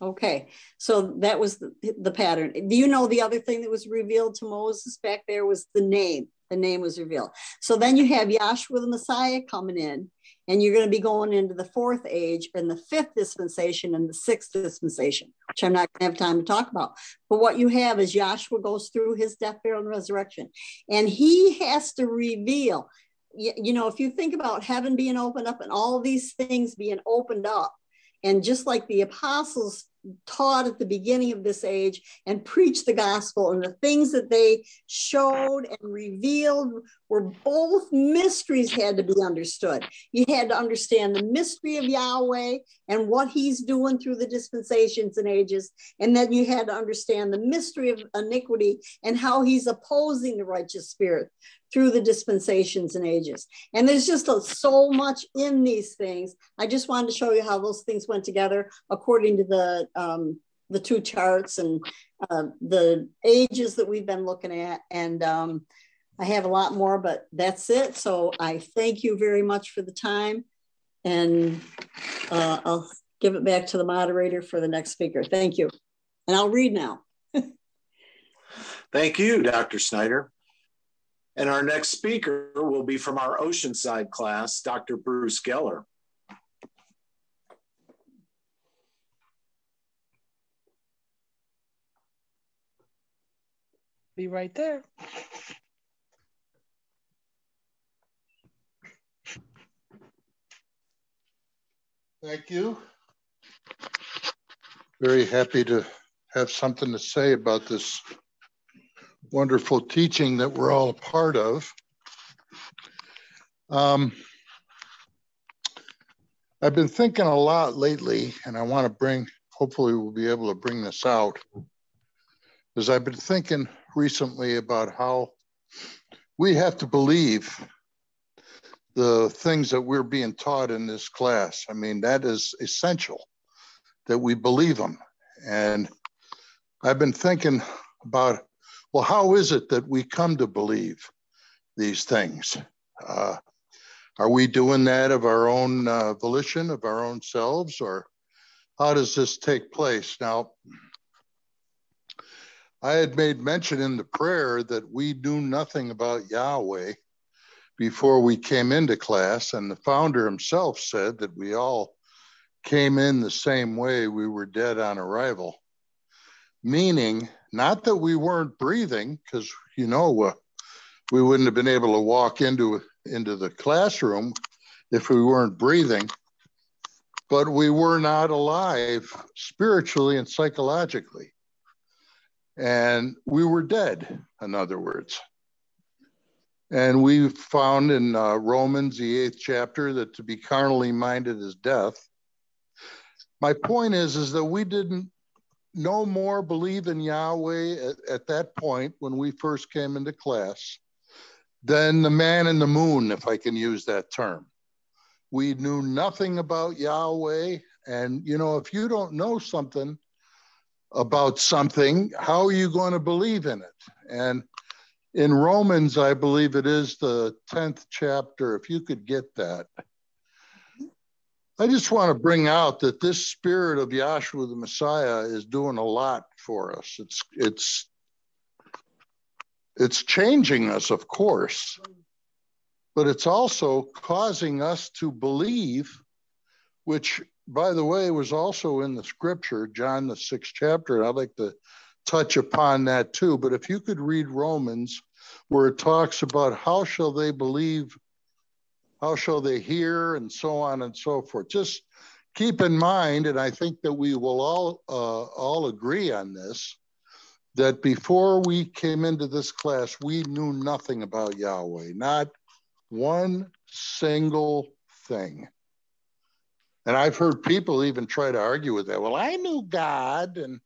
Okay, so that was the, the pattern. Do you know the other thing that was revealed to Moses back there was the name? The name was revealed. So then you have Yahshua the Messiah coming in, and you're going to be going into the fourth age and the fifth dispensation and the sixth dispensation, which I'm not going to have time to talk about. But what you have is Yahshua goes through his death, burial, and resurrection, and he has to reveal. You, know, if you think about heaven being opened up and all these things being opened up, and just like the apostles taught at the beginning of this age and preached the gospel, and the things that they showed and revealed were both mysteries had to be understood. You had to understand the mystery of Yahweh and what he's doing through the dispensations and ages. And then you had to understand the mystery of iniquity and how he's opposing the righteous spirit through the dispensations and ages. And there's just a, so much in these things. I just wanted to show you how those things went together according to the um, the two charts and uh, the ages that we've been looking at. And um, I have a lot more, but that's it. So I thank you very much for the time. And uh, I'll give it back to the moderator for the next speaker. Thank you. And I'll read now. Thank you, Dr. Snyder. And our next speaker will be from our Oceanside class, Dr. Bruce Geller. Be right there. Thank you. Very happy to have something to say about this wonderful teaching that we're all a part of. Um, I've been thinking a lot lately, and I want to bring, hopefully, we'll be able to bring this out. Because I've been thinking recently about how we have to believe the things that we're being taught in this class. I mean, that is essential that we believe them. And I've been thinking about, well, how is it that we come to believe these things? Uh, are we doing that of our own uh, volition, of our own selves, or how does this take place? Now, I had made mention in the prayer that we knew nothing about Yahweh before we came into class, and the founder himself said that we all came in the same way we were dead on arrival. Meaning, not that we weren't breathing, because you know uh, we wouldn't have been able to walk into into the classroom if we weren't breathing, but we were not alive spiritually and psychologically, and we were dead. In other words. And we found in uh, Romans, the eighth chapter, that to be carnally minded is death. My point is, is that we didn't no more believe in Yahweh at, at that point when we first came into class than the man in the moon, if I can use that term. We knew nothing about Yahweh. And, you know, if you don't know something about something, how are you going to believe in it? And in Romans, I believe it is the 10th chapter, if you could get that. I just want to bring out that this spirit of Yahshua the Messiah is doing a lot for us. It's it's it's changing us, of course, but it's also causing us to believe, which by the way was also in the scripture, John the sixth chapter. I'd like to touch upon that too. But if you could read Romans, where it talks about how shall they believe, how shall they hear, and so on and so forth. Just keep in mind, and I think that we will all uh, all agree on this, that before we came into this class, we knew nothing about Yahweh, not one single thing. And I've heard people even try to argue with that. Well, I knew God, and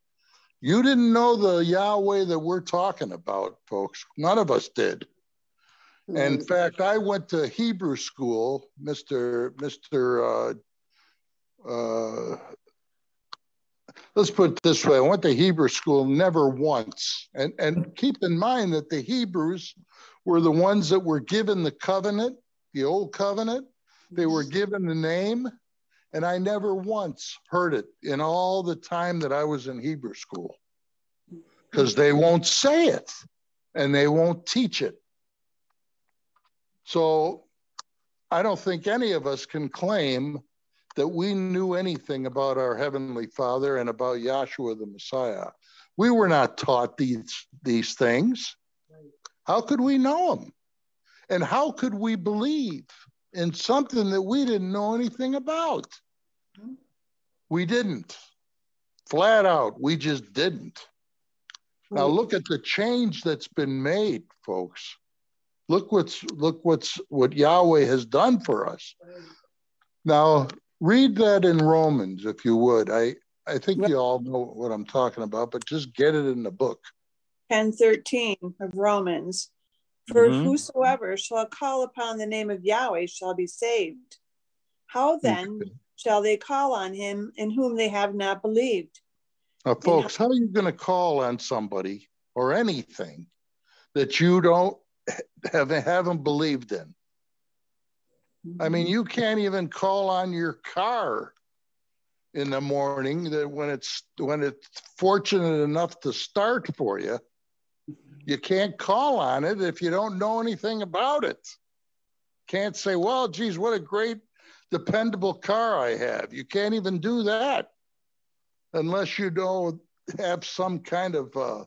you didn't know the Yahweh that we're talking about, folks. None of us did. Mm-hmm. In fact, I went to Hebrew school, Mr. Mr. Uh, uh, let's put it this way: I went to Hebrew school never once, and and keep in mind that the Hebrews were the ones that were given the covenant, the old covenant. They were given the name, and I never once heard it in all the time that I was in Hebrew school because they won't say it and they won't teach it. So I don't think any of us can claim that we knew anything about our Heavenly Father and about Yahshua the Messiah. We were not taught these, these things. How could we know them? And how could we believe? in something that we didn't know anything about. We didn't. Flat out, we just didn't. Now look at the change that's been made, folks. Look what's look what's what Yahweh has done for us. Now read that in Romans, if you would. I I think you all know what I'm talking about, but just get it in the book. 10 13 of Romans. For mm-hmm. whosoever shall call upon the name of Yahweh shall be saved. How then shall they call on him in whom they have not believed? Uh, now, folks, how, how are you going to call on somebody or anything that you don't have haven't believed in? I mean, you can't even call on your car in the morning that when it's when it's fortunate enough to start for you. You can't call on it if you don't know anything about it. Can't say, well, geez, what a great dependable car I have. You can't even do that unless you don't have some kind of uh,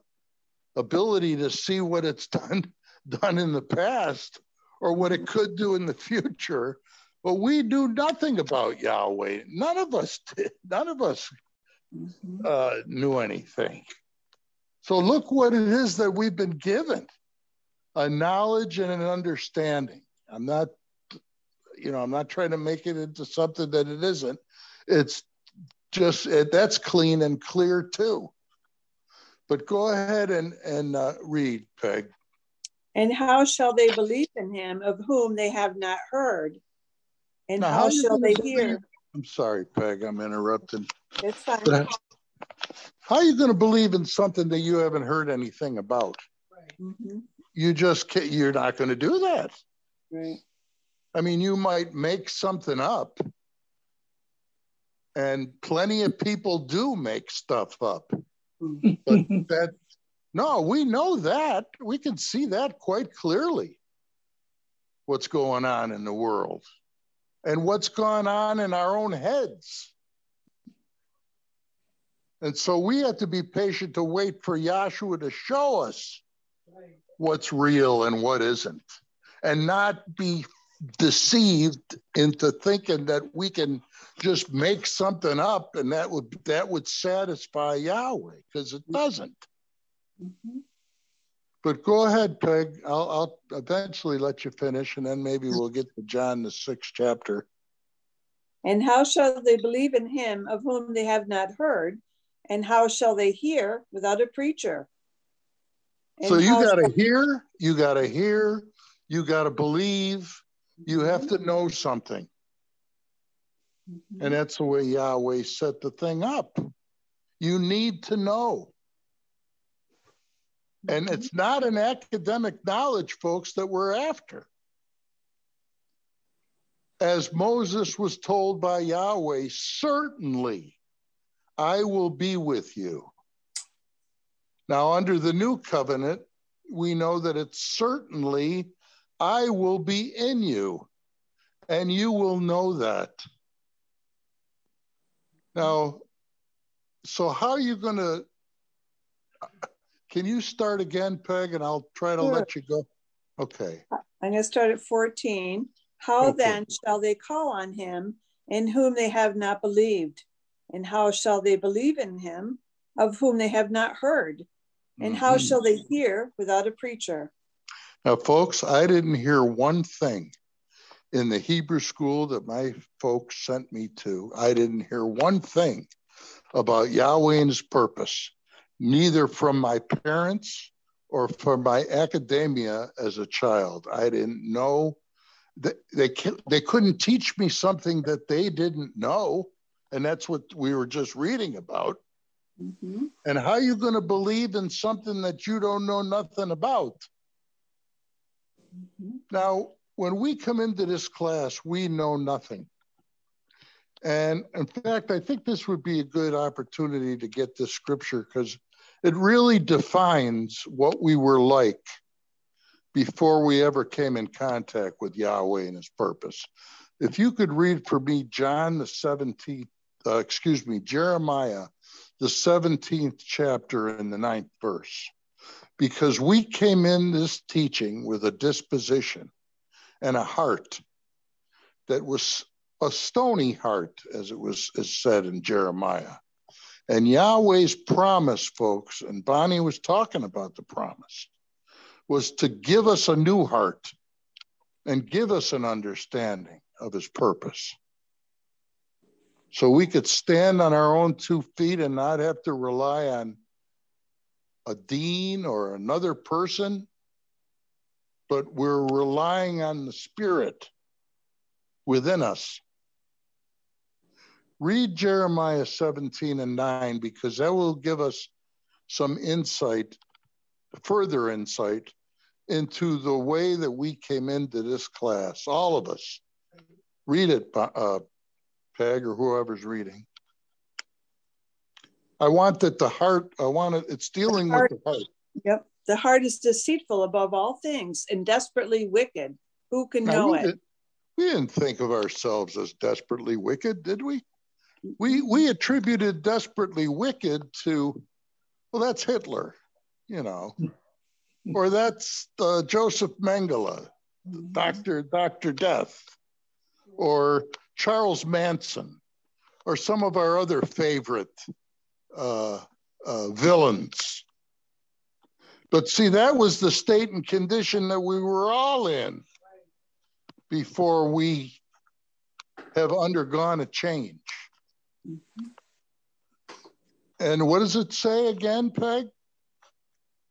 ability to see what it's done done in the past or what it could do in the future. But we do nothing about Yahweh. None of us did. None of us uh, knew anything. So look what it is that we've been given a knowledge and an understanding. I'm not, you know, I'm not trying to make it into something that it isn't. It's just, it, that's clean and clear too. But go ahead and, and uh, read, Peg. And how shall they believe in him of whom they have not heard? And Now, how, how shall gonna they hear? I'm sorry, Peg, I'm interrupting. It's fine. But how are you going to believe in something that you haven't heard anything about? Mhm, You just can't, you're not going to do that. Right. I mean, you might make something up, and plenty of people do make stuff up. But that, no, we know that. We can see that quite clearly. What's going on in the world and what's gone on in our own heads. And so we have to be patient to wait for Yahshua to show us what's real and what isn't, and not be deceived into thinking that we can just make something up and that would that would satisfy Yahweh because it doesn't. Mhm. But go ahead, Peg. I'll, I'll eventually let you finish, and then maybe we'll get to John the sixth chapter. And how shall they believe in him of whom they have not heard? And how shall they hear without a preacher? And so you got to shall- hear, you got to hear, you got to believe, you have Mm-hmm. to know something. Mhm. And that's the way Yahweh set the thing up. You need to know. And it's not an academic knowledge, folks, that we're after. As Moses was told by Yahweh, certainly I will be with you. Now, under the new covenant, we know that it's certainly I will be in you, and you will know that. Now, so how are you going to? Can you start again, Peg, and I'll try to Sure. let you go? Okay. I'm going to start at 14. How Okay. then shall they call on him in whom they have not believed? And how shall they believe in him of whom they have not heard? And how Mhm. shall they hear without a preacher? Now, folks, I didn't hear one thing in the Hebrew school that my folks sent me to. I didn't hear one thing about Yahweh and his purpose, neither from my parents or from my academia as a child. I didn't know that they, ca- they couldn't teach me something that they didn't know. And that's what we were just reading about. Mhm. And how are you going to believe in something that you don't know nothing about? Mhm. Now, when we come into this class, we know nothing. And in fact, I think this would be a good opportunity to get this scripture because it really defines what we were like before we ever came in contact with Yahweh and his purpose. If you could read for me John the 17th, uh, excuse me, Jeremiah, the 17th chapter and the ninth verse, because we came in this teaching with a disposition and a heart that was a stony heart, as it was as said in Jeremiah. And Yahweh's promise, folks, and Bonnie was talking about the promise, was to give us a new heart and give us an understanding of his purpose. So we could stand on our own two feet and not have to rely on a dean or another person, but we're relying on the Spirit within us. Read Jeremiah 17 and 9 because that will give us some insight, further insight into the way that we came into this class, all of us, Read it, uh, Peg, or whoever's reading. I want that the heart, I want it, it's dealing heart, with the heart. Yep. The heart is deceitful above all things and desperately wicked. Who can know we it? Did, we didn't think of ourselves as desperately wicked, did we? We we attributed desperately wicked to, well, that's Hitler, you know, or that's uh, Josef Mengele, Doctor Doctor Death, or Charles Manson, or some of our other favorite uh, uh, villains. But see, that was the state and condition that we were all in before we have undergone a change. And what does it say again, Peg?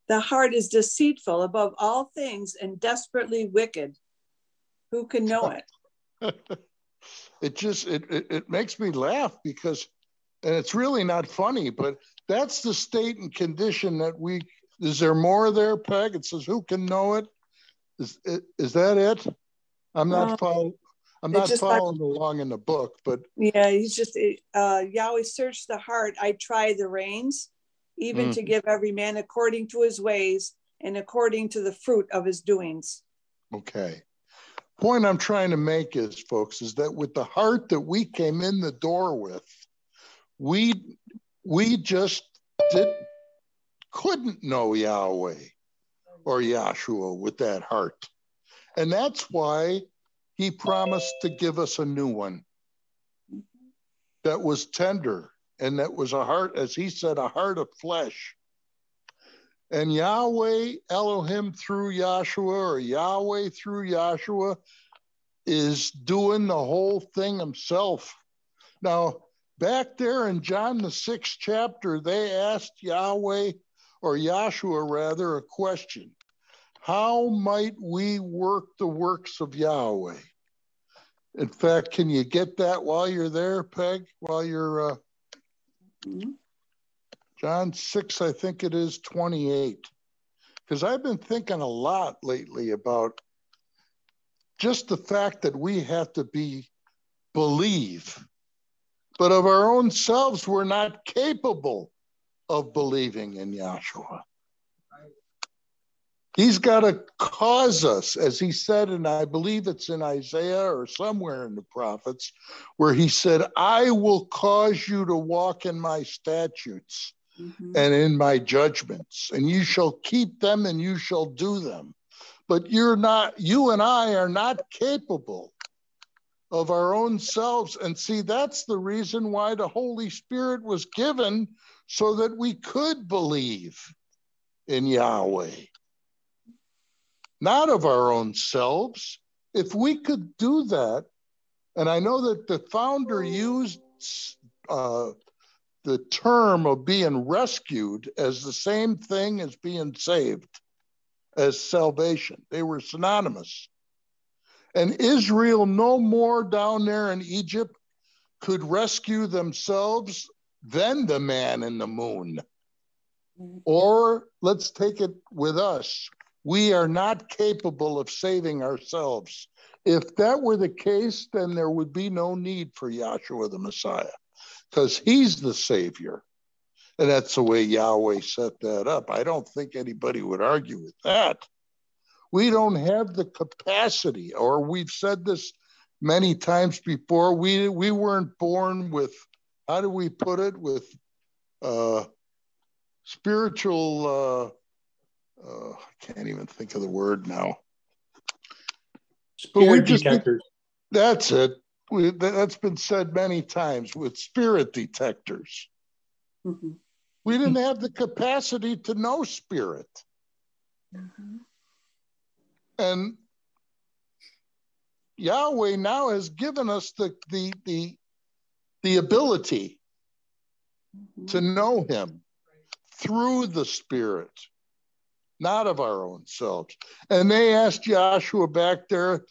The heart is deceitful above all things and desperately wicked. Who can know it? it just it, it, it makes me laugh because and it's really not funny, but that's the state and condition that we is there more there, Peg? It says who can know it? Is is that it? I'm not um, following. I'm not following along in the book, but yeah, he's just uh, Yahweh searched the heart. I try the reins, even mm. to give every man according to his ways and according to the fruit of his doings. Okay. Point I'm trying to make is, folks, is that with the heart that we came in the door with, we we just did couldn't know Yahweh or Yahshua with that heart. And that's why he promised to give us a new one that was tender and that was a heart, as he said, a heart of flesh. And Yahweh Elohim through Yahshua or Yahweh through Yahshua is doing the whole thing himself. Now, back there in John the sixth chapter, they asked Yahweh or Yahshua rather a question how might we work the works of Yahweh? In fact, can you get that while you're there, Peg? While you're uh, mm-hmm. John 6, I think it is 28. Because I've been thinking a lot lately about just the fact that we have to be believe, but of our own selves, we're not capable of believing in Yahshua. He's got to cause us, as he said, and I believe it's in Isaiah or somewhere in the prophets, where he said, I will cause you to walk in my statutes mm-hmm. and in my judgments, and you shall keep them and you shall do them. But you're not, you and I are not capable of our own selves. And see, that's the reason why the Holy Spirit was given so that we could believe in Yahweh not of our own selves. If we could do that, and I know that the founder used uh, the term of being rescued as the same thing as being saved, as salvation. They were synonymous. And Israel, no more down there in Egypt, could rescue themselves than the man in the moon. Or let's take it with us. We are not capable of saving ourselves. If that were the case, then there would be no need for Yahshua the Messiah because he's the Savior. And that's the way Yahweh set that up. I don't think anybody would argue with that. We don't have the capacity, or we've said this many times before. We we weren't born with, how do we put it, with uh, spiritual uh, uh, I can't even think of the word now. Spirit detectors. that's it. We, that's been said many times with spirit detectors. Mm-hmm. We didn't have the capacity to know spirit. Mm-hmm. And Yahweh now has given us the the the, the ability mm-hmm. to know him through the spirit not of our own selves. And they asked Yahshua back there,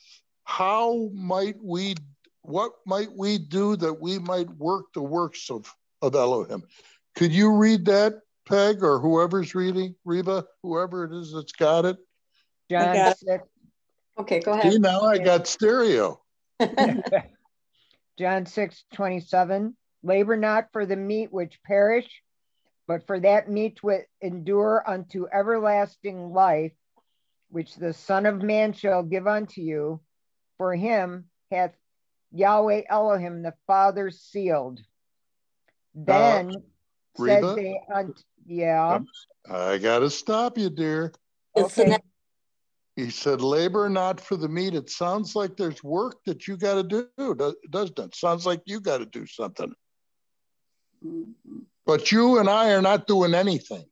how might we, what might we do that we might work the works of, of Elohim? Could you read that, Peg, or whoever's reading, Reba, whoever it is that's got it? John got it. Okay, go ahead. See, now I got stereo. John 6, 27. Labor not for the meat which perish, but for that meat which endure unto everlasting life, which the Son of Man shall give unto you. For him hath Yahweh Elohim the Father sealed. Then uh, said they unto, yeah. I got to stop you, dear. Okay. He said, labor not for the meat. It sounds like there's work that you got to do, doesn't it? Sounds like you got to do something. But you and I are not doing anything.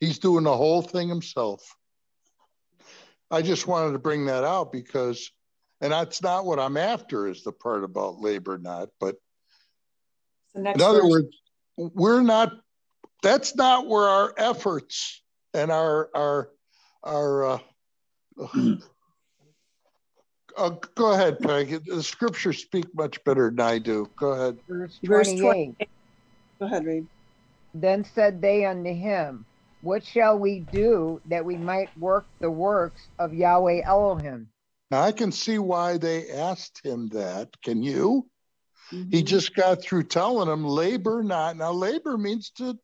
He's doing the whole thing himself. I just wanted to bring that out because, and that's not what I'm after, is the part about labor not. But in other verse. words, we're not. That's not where our efforts and our our our. Uh, uh, go ahead, Peg. The scriptures speak much better than I do. Go ahead. Verse 28. Verse 28. Go ahead, read. Then said they unto him, What shall we do that we might work the works of Yahweh Elohim? Now I can see why they asked him that. Can you? Mm-hmm. He just got through telling them labor not. Now labor means to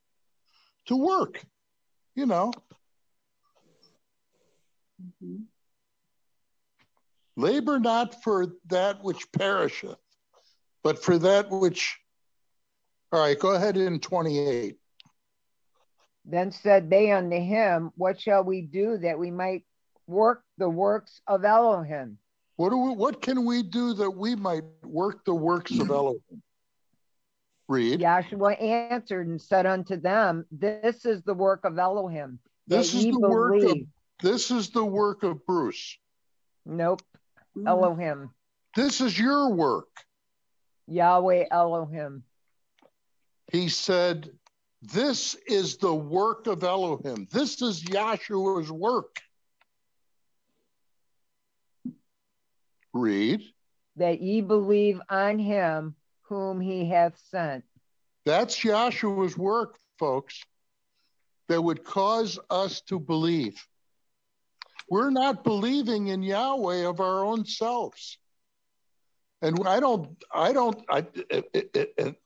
to work, you know. Mm-hmm. Labor not for that which perisheth, but for that which all right, go ahead in 28. Then said they unto him, What shall we do that we might work the works of Elohim? What do we, what can we do that we might work the works of Elohim? Read. Yahshua answered and said unto them, This is the work of Elohim. This is the believe. work of this is the work of Bruce. Nope. Mm. Elohim. This is your work. Yahweh Elohim he said, This is the work of Elohim. This is Yahshua's work. Read. That ye believe on him whom he hath sent. That's Yahshua's work, folks, that would cause us to believe. We're not believing in Yahweh of our own selves. And I don't, I don't, I, it, it, it,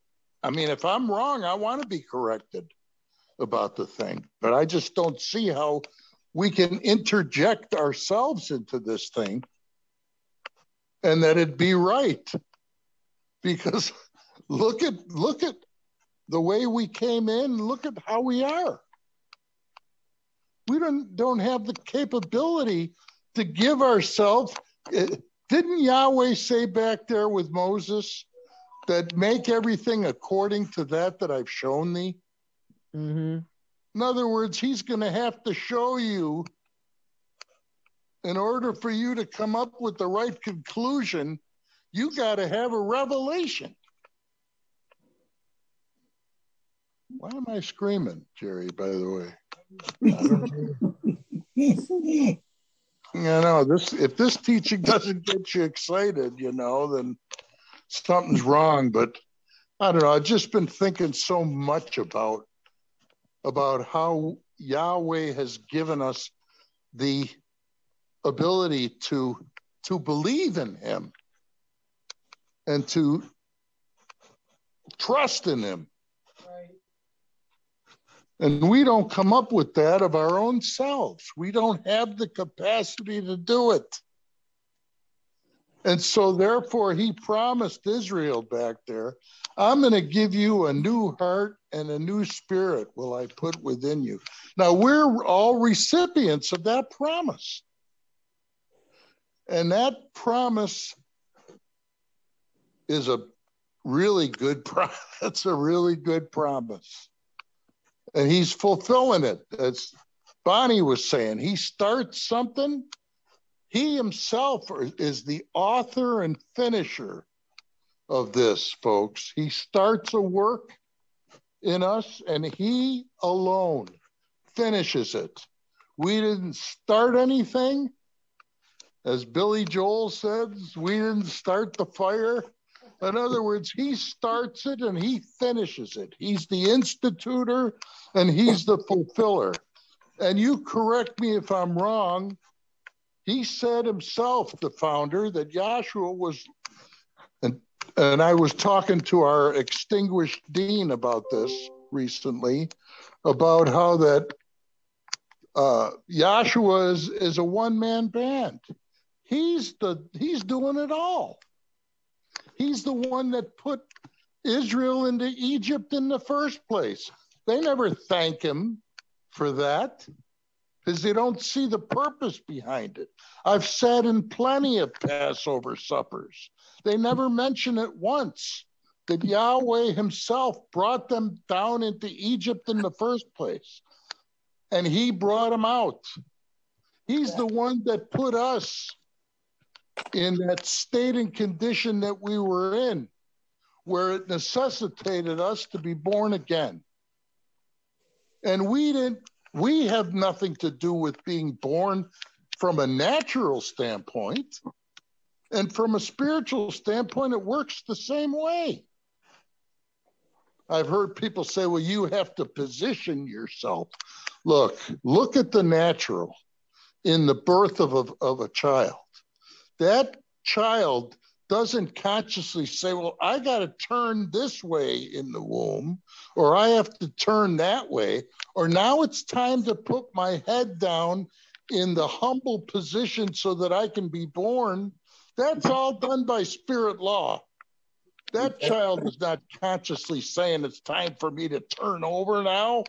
I mean, if I'm wrong, I want to be corrected about the thing, but I just don't see how we can interject ourselves into this thing and that it'd be right. Because look at look at the way we came in, look at how we are. We don't don't have the capability to give ourselves. Eh, didn't Yahweh say back there with Moses, that make everything according to that that I've shown thee. Mm-hmm. In other words, he's going to have to show you in order for you to come up with the right conclusion, you got to have a revelation. Why am I screaming, Jerry, by the way? You know, this if this teaching doesn't get you excited, you know, then something's wrong. But I don't know. I've just been thinking so much about about how Yahweh has given us the ability to to believe in Him and to trust in Him. And we don't come up with that of our own selves. We don't have the capacity to do it. And so, therefore, he promised Israel back there, I'm going to give you a new heart and a new spirit will I put within you. Now, we're all recipients of that promise. And that promise is a really good promise. It's a really good promise. And he's fulfilling it. As Bonnie was saying, he starts something he himself is the author and finisher of this, folks. He starts a work in us and he alone finishes it. We didn't start anything. As Billy Joel says, we didn't start the fire. In other words, he starts it and he finishes it. He's the institutor and he's the fulfiller. And you correct me if I'm wrong, He said himself, the founder, that Yahshua was, and, and I was talking to our extinguished dean about this recently, about how that uh, Yahshua is, is a one man band. He's the he's doing it all. He's the one that put Israel into Egypt in the first place. They never thank him for that because they don't see the purpose behind it. I've sat in plenty of Passover suppers. They never mention it once that Yahweh himself brought them down into Egypt in the first place. And he brought them out. He's the one that put us in that state and condition that we were in, where it necessitated us to be born again. And we didn't, we have nothing to do with being born from a natural standpoint. And from a spiritual standpoint, it works the same way. I've heard people say, well, you have to position yourself. Look, look at the natural in the birth of a, of a child. That child doesn't consciously say, well, I got to turn this way in the womb, or I have to turn that way, or now it's time to put my head down in the humble position so that I can be born. That's all done by spirit law. That child is not consciously saying it's time for me to turn over now.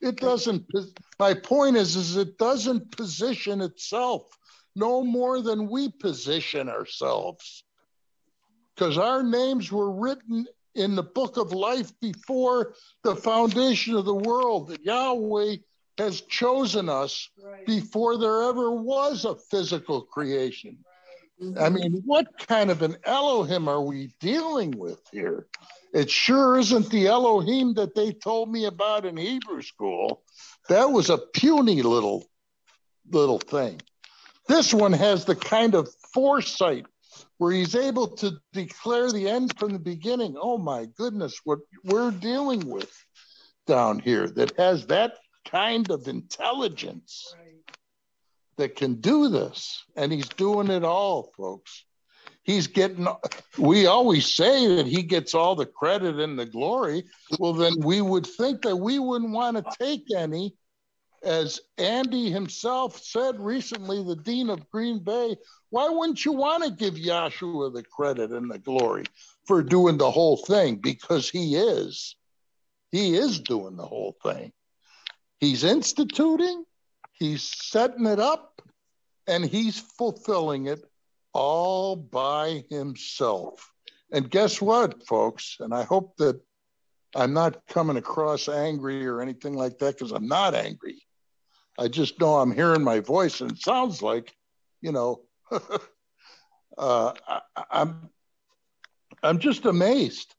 It doesn't, my point is, is it doesn't position itself no more than we position ourselves. Because our names were written in the book of life before the foundation of the world, that Yahweh has chosen us right. before there ever was a physical creation. Mm-hmm. I mean, what kind of an Elohim are we dealing with here? It sure isn't the Elohim that they told me about in Hebrew school. That was a puny little little thing. This one has the kind of foresight where he's able to declare the end from the beginning. Oh my goodness, what we're dealing with down here that has that kind of intelligence. That can do this, and he's doing it all, folks. He's getting, we always say that he gets all the credit and the glory. Well, then we would think that we wouldn't want to take any. As Andy himself said recently, the Dean of Green Bay, why wouldn't you want to give Yahshua the credit and the glory for doing the whole thing? Because he is. He is doing the whole thing. He's instituting, He's setting it up and he's fulfilling it all by himself. And guess what, folks? And I hope that I'm not coming across angry or anything like that because I'm not angry. I just know I'm hearing my voice and it sounds like, you know, uh, I, I'm I'm just amazed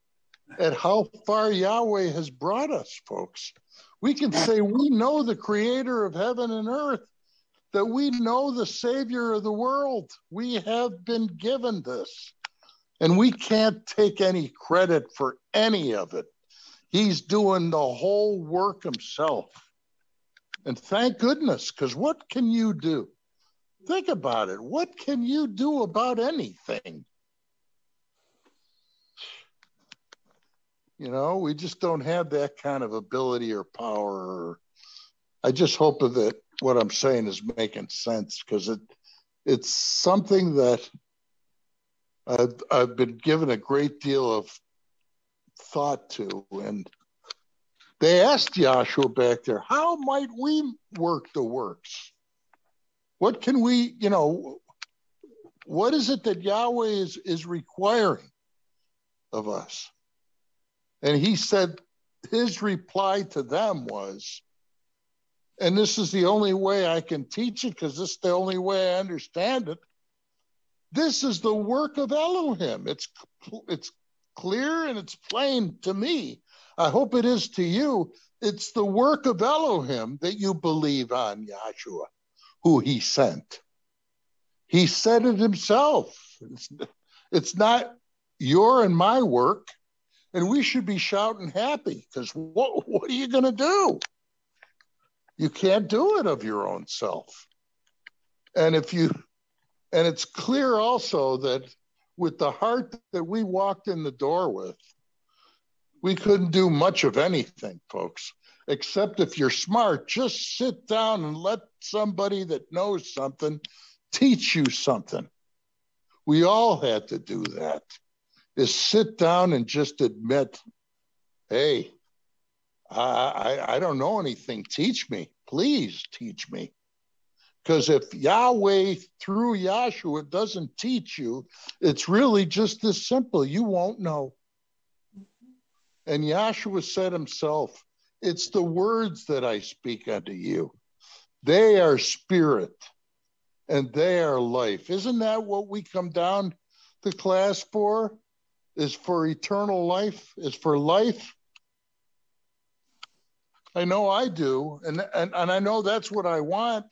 at how far Yahweh has brought us, folks. We can say we know the creator of heaven and earth, that we know the savior of the world. We have been given this. And we can't take any credit for any of it. He's doing the whole work himself. And thank goodness, because what can you do? Think about it. What can you do about anything? You know, we just don't have that kind of ability or power. I just hope that what I'm saying is making sense because it it's something that I've, I've been given a great deal of thought to. And they asked Yahshua back there, how might we work the works? What can we, you know, what is it that Yahweh is, is requiring of us? And he said his reply to them was, and this is the only way I can teach it because this is the only way I understand it. This is the work of Elohim. It's it's clear and it's plain to me. I hope it is to you. It's the work of Elohim that you believe on Yahshua, who he sent. He said it himself. It's, it's not your and my work and we should be shouting happy because what, what are you going to do? You can't do it of your own self. And if you And it's clear also that with the heart that we walked in the door with, we couldn't do much of anything, folks, except if you're smart, just sit down and let somebody that knows something teach you something. We all had to do that, is sit down and just admit, hey, I, I, I don't know anything. Teach me. Please teach me. Because if Yahweh through Yahshua doesn't teach you, it's really just this simple. You won't know. And Yahshua said himself, It's the words that I speak unto you. They are spirit and they are life. Isn't that what we come down to class for? Is for eternal life, is for life. I know I do, and, and, and I know that's what I want.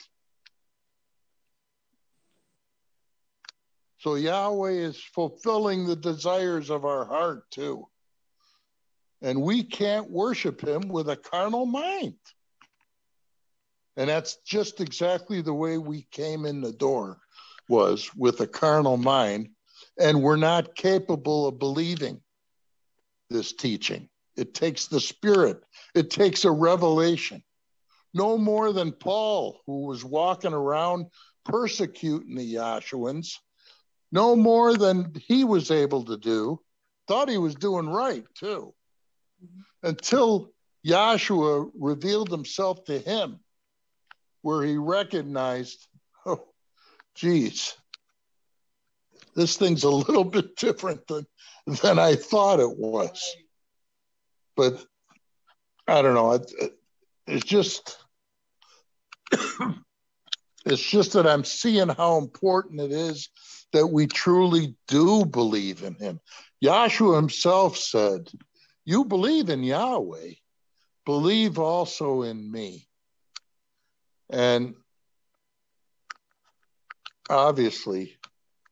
So Yahweh is fulfilling the desires of our heart too. And we can't worship him with a carnal mind. And that's just exactly the way we came in the door was with a carnal mind. And we're not capable of believing this teaching. It takes the spirit, it takes a revelation. No more than Paul, who was walking around persecuting the Yahshuans, no more than he was able to do, thought he was doing right too until Yahshua revealed himself to him, where he recognized, oh, geez, this thing's a little bit different than, than I thought it was. But I don't know. It, it, it's just, it's just that I'm seeing how important it is that we truly do believe in him. Yahshua himself said, you believe in Yahweh, believe also in me. And obviously,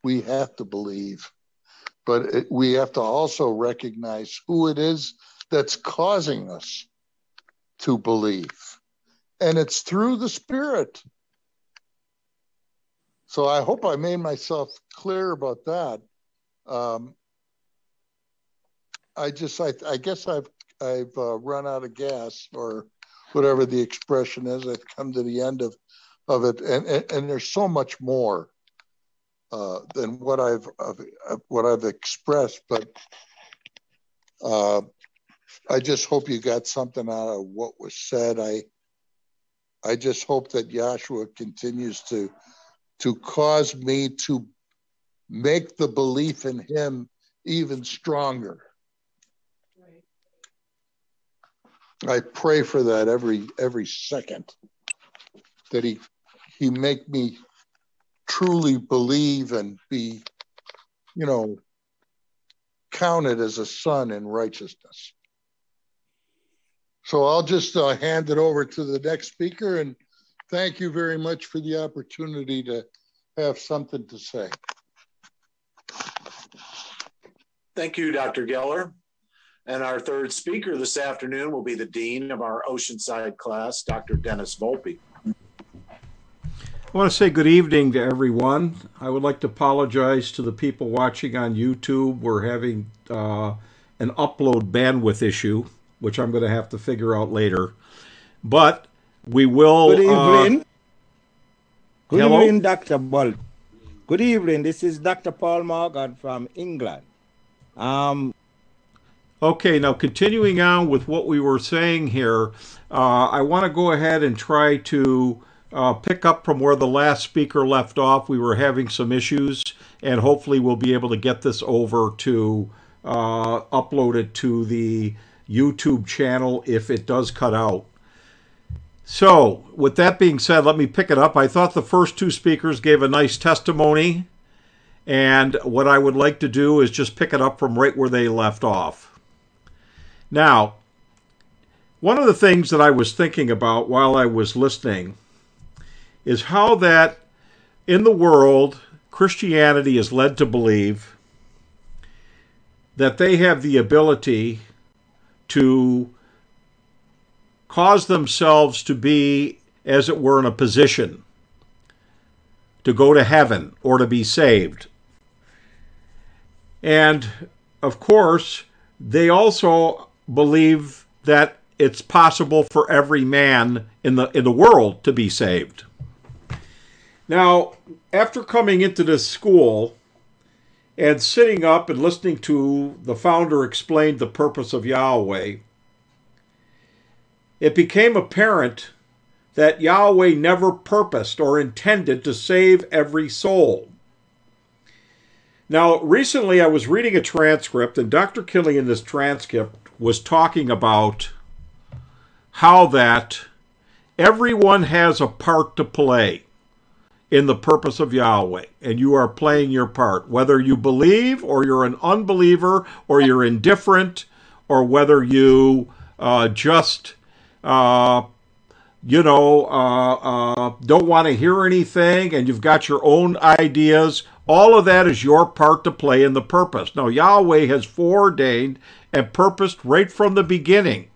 we have to believe, but we have to also recognize who it is that's causing us to believe. And it's through the Spirit. So I hope I made myself clear about that. Um, I just, I, I guess I've, I've uh, run out of gas or whatever the expression is. I've come to the end of, of it, and and, and there's so much more uh, than what I've what I've expressed. But uh, I just hope you got something out of what was said. I I just hope that Yahshua continues to to cause me to make the belief in Him even stronger. I pray for that every every second that he he make me truly believe and be you know counted as a son in righteousness. So I'll just uh, hand it over to the next speaker and thank you very much for the opportunity to have something to say. Thank you, Dr. Geller. And our third speaker this afternoon will be the Dean of our Oceanside class, Dr. Dennis Volpe. I want to say good evening to everyone. I would like to apologize to the people watching on YouTube. We're having uh, an upload bandwidth issue, which I'm going to have to figure out later. But we will. Good evening. Uh, good hello? evening, Dr. Volpe. Good evening. This is Dr. Paul Morgan from England. Um, Okay, now continuing on with what we were saying here, uh, I want to go ahead and try to uh, pick up from where the last speaker left off. We were having some issues, and hopefully we'll be able to get this over to uh, upload it to the YouTube channel if it does cut out. So, with that being said, let me pick it up. I thought the first two speakers gave a nice testimony, and what I would like to do is just pick it up from right where they left off. Now, one of the things that I was thinking about while I was listening is how that in the world, Christianity is led to believe that they have the ability to cause themselves to be, as it were, in a position to go to heaven or to be saved. And of course, they also believe that it's possible for every man in the in the world to be saved. Now, after coming into this school and sitting up and listening to the founder explain the purpose of Yahweh, it became apparent that Yahweh never purposed or intended to save every soul. Now, recently I was reading a transcript, and Dr. Kinley in this transcript was talking about how that everyone has a part to play in the purpose of Yahweh, and you are playing your part, whether you believe or you're an unbeliever or you're indifferent or whether you uh, just uh, you know, uh, uh, don't want to hear anything and you've got your own ideas. All of that is your part to play in the purpose. Now, Yahweh has foreordained and purposed right from the beginning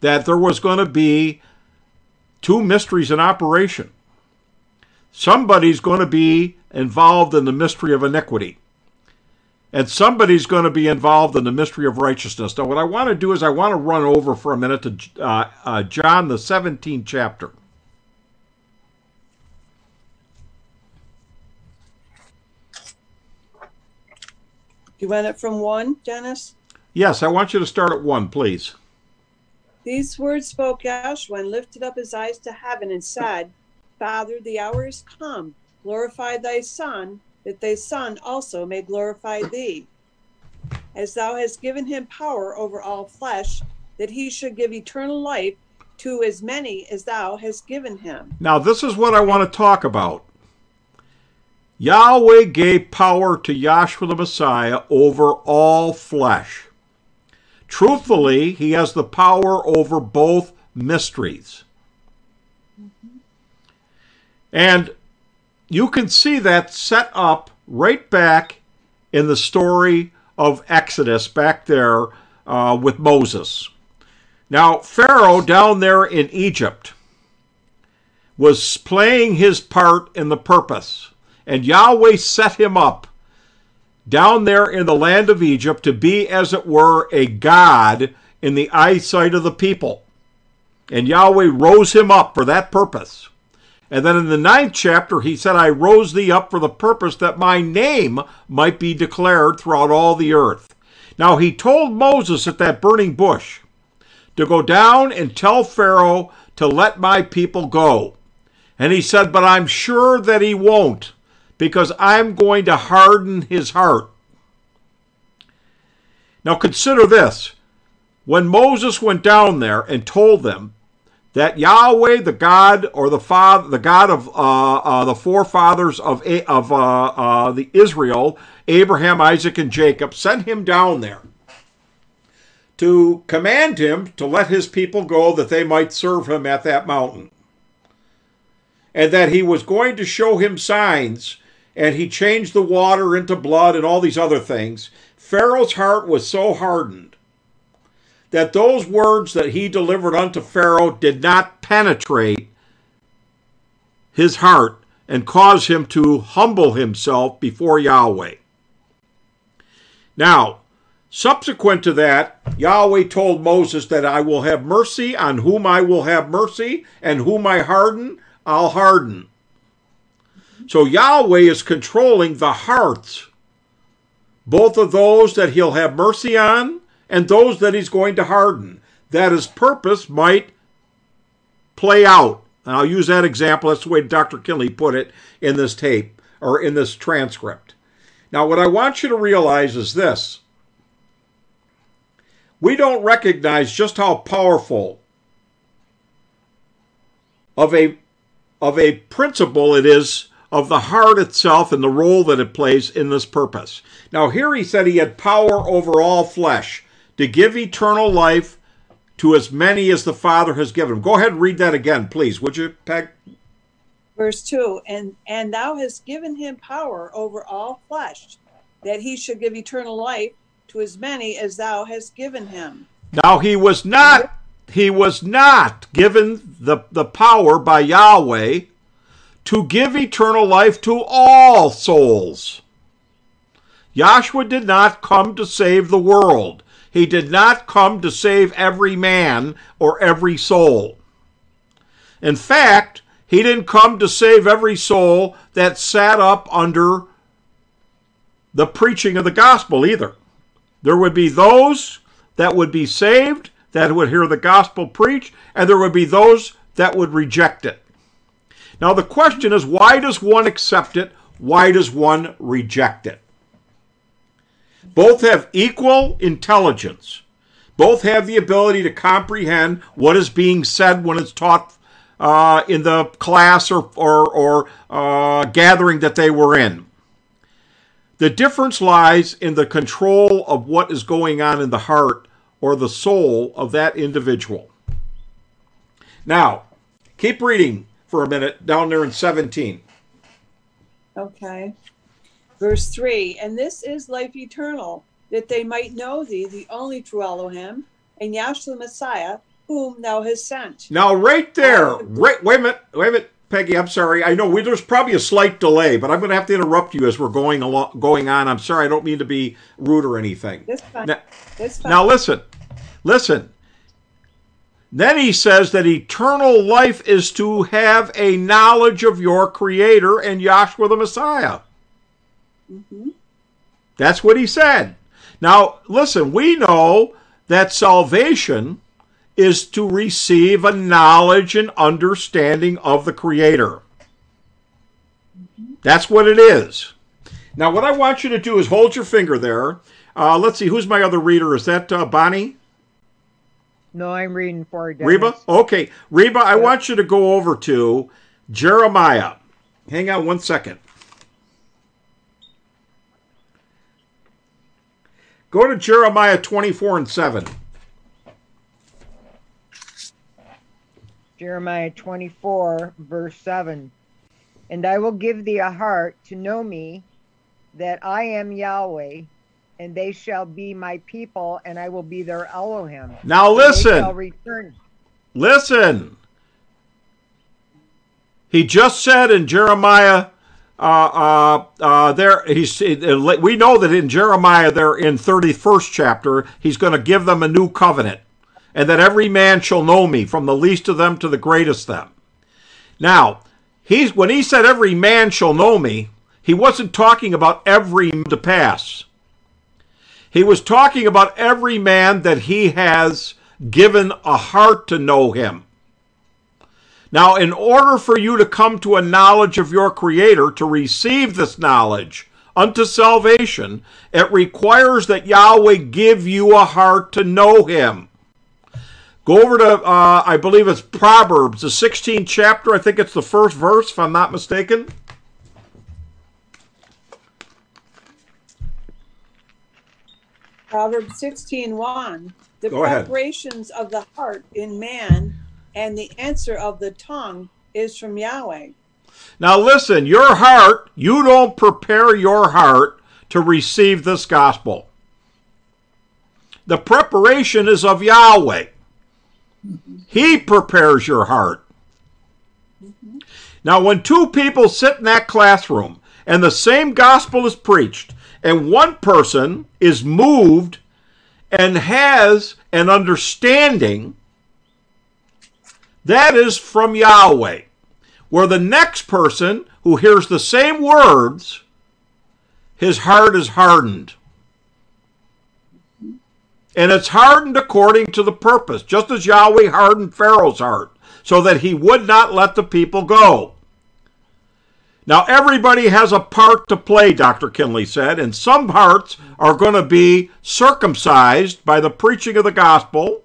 that there was going to be two mysteries in operation. Somebody's going to be involved in the mystery of iniquity and somebody's going to be involved in the mystery of righteousness. Now, what I want to do is I want to run over for a minute to uh, uh, John, the 17th chapter. You want it from one, Dennis? Yes, I want you to start at one, please. These words spoke and lifted up his eyes to heaven and said, Father, the hour is come. Glorify thy Son, that thy Son also may glorify thee, as thou hast given him power over all flesh, that he should give eternal life to as many as thou hast given him. Now, this is what I want to talk about. Yahweh gave power to Yahshua the Messiah over all flesh. Truthfully, he has the power over both mysteries. And you can see that set up right back in the story of Exodus back there uh, with Moses. Now, Pharaoh down there in Egypt was playing his part in the purpose, and Yahweh set him up down there in the land of Egypt to be, as it were, a god in the eyesight of the people. And Yahweh rose him up for that purpose. And then in the ninth chapter, he said, I rose thee up for the purpose that my name might be declared throughout all the earth. Now he told Moses at that burning bush to go down and tell Pharaoh to let my people go. And he said, But I'm sure that he won't, because I'm going to harden his heart. Now consider this. When Moses went down there and told them that Yahweh, the God or the Father, the God of uh, uh, the forefathers of of uh, uh, the Israel, Abraham, Isaac, and Jacob, sent him down there to command him to let his people go that they might serve him at that mountain, and that he was going to show him signs, and he changed the water into blood and all these other things. Pharaoh's heart was so hardened that those words that he delivered unto Pharaoh did not penetrate his heart and cause him to humble himself before Yahweh. Now, subsequent to that, Yahweh told Moses that I will have mercy on whom I will have mercy, and whom I harden, I'll harden. So Yahweh is controlling the hearts, both of those that he'll have mercy on and those that he's going to harden, that his purpose might play out. And I'll use that example. That's the way Dr. Kinley put it in this tape or in this transcript. Now, what I want you to realize is this we don't recognize just how powerful of a, of a principle it is of the heart itself and the role that it plays in this purpose. Now, here he said he had power over all flesh to give eternal life to as many as the Father has given. Him. Go ahead and read that again, please, would you, Peg? Verse 2 and, and thou hast given him power over all flesh, that he should give eternal life to as many as thou hast given him. Now he was not he was not given the, the power by Yahweh to give eternal life to all souls. Yahshua did not come to save the world. He did not come to save every man or every soul. In fact, he didn't come to save every soul that sat up under the preaching of the gospel either. There would be those that would be saved, that would hear the gospel preached, and there would be those that would reject it. Now, the question is why does one accept it? Why does one reject it? Both have equal intelligence. Both have the ability to comprehend what is being said when it's taught uh, in the class or, or, or uh, gathering that they were in. The difference lies in the control of what is going on in the heart or the soul of that individual. Now, keep reading for a minute down there in 17. Okay. Verse 3 And this is life eternal, that they might know thee, the only true Elohim, and Yahshua Messiah, whom thou hast sent. Now, right there, um, right, wait a minute, wait a minute, Peggy. I'm sorry. I know we, there's probably a slight delay, but I'm going to have to interrupt you as we're going along, going on. I'm sorry. I don't mean to be rude or anything. That's fine. Now, That's fine. now listen, listen. Then he says that eternal life is to have a knowledge of your Creator and Yahshua the Messiah. Mhm. That's what he said. Now, listen, we know that salvation is to receive a knowledge and understanding of the Creator. That's what it is. Now, what I want you to do is hold your finger there. Uh, let's see, who's my other reader? Is that uh, Bonnie? No, I'm reading for Dennis. Reba? Okay. Reba, I want you to go over to Jeremiah. Hang on one second. Go to Jeremiah 24 and 7. Jeremiah 24, verse 7. And I will give thee a heart to know me, that I am Yahweh, and they shall be my people, and I will be their Elohim. Now listen. Listen. He just said in Jeremiah, uh, uh, uh, there he's. We know that in Jeremiah, there in thirty first chapter, he's going to give them a new covenant, and that every man shall know me, from the least of them to the greatest of them. Now, he's when he said every man shall know me, he wasn't talking about every to pass. He was talking about every man that he has given a heart to know him. Now, in order for you to come to a knowledge of your Creator, to receive this knowledge unto salvation, it requires that Yahweh give you a heart to know Him. Go over to, uh, I believe it's Proverbs, the 16th chapter. I think it's the first verse, if I'm not mistaken. Proverbs 16 1. The Go ahead. preparations of the heart in man and the answer of the tongue is from Yahweh. Now, listen, your heart, you don't prepare your heart to receive this gospel. The preparation is of Yahweh. He prepares your heart. Mm-hmm. Now, when two people sit in that classroom and the same gospel is preached, and one person is moved and has an understanding, that is from Yahweh. Where the next person who hears the same words, his heart is hardened. And it's hardened according to the purpose, just as Yahweh hardened Pharaoh's heart, so that he would not let the people go. Now, everybody has a part to play, Dr. Kinley said, and some hearts are going to be circumcised by the preaching of the gospel,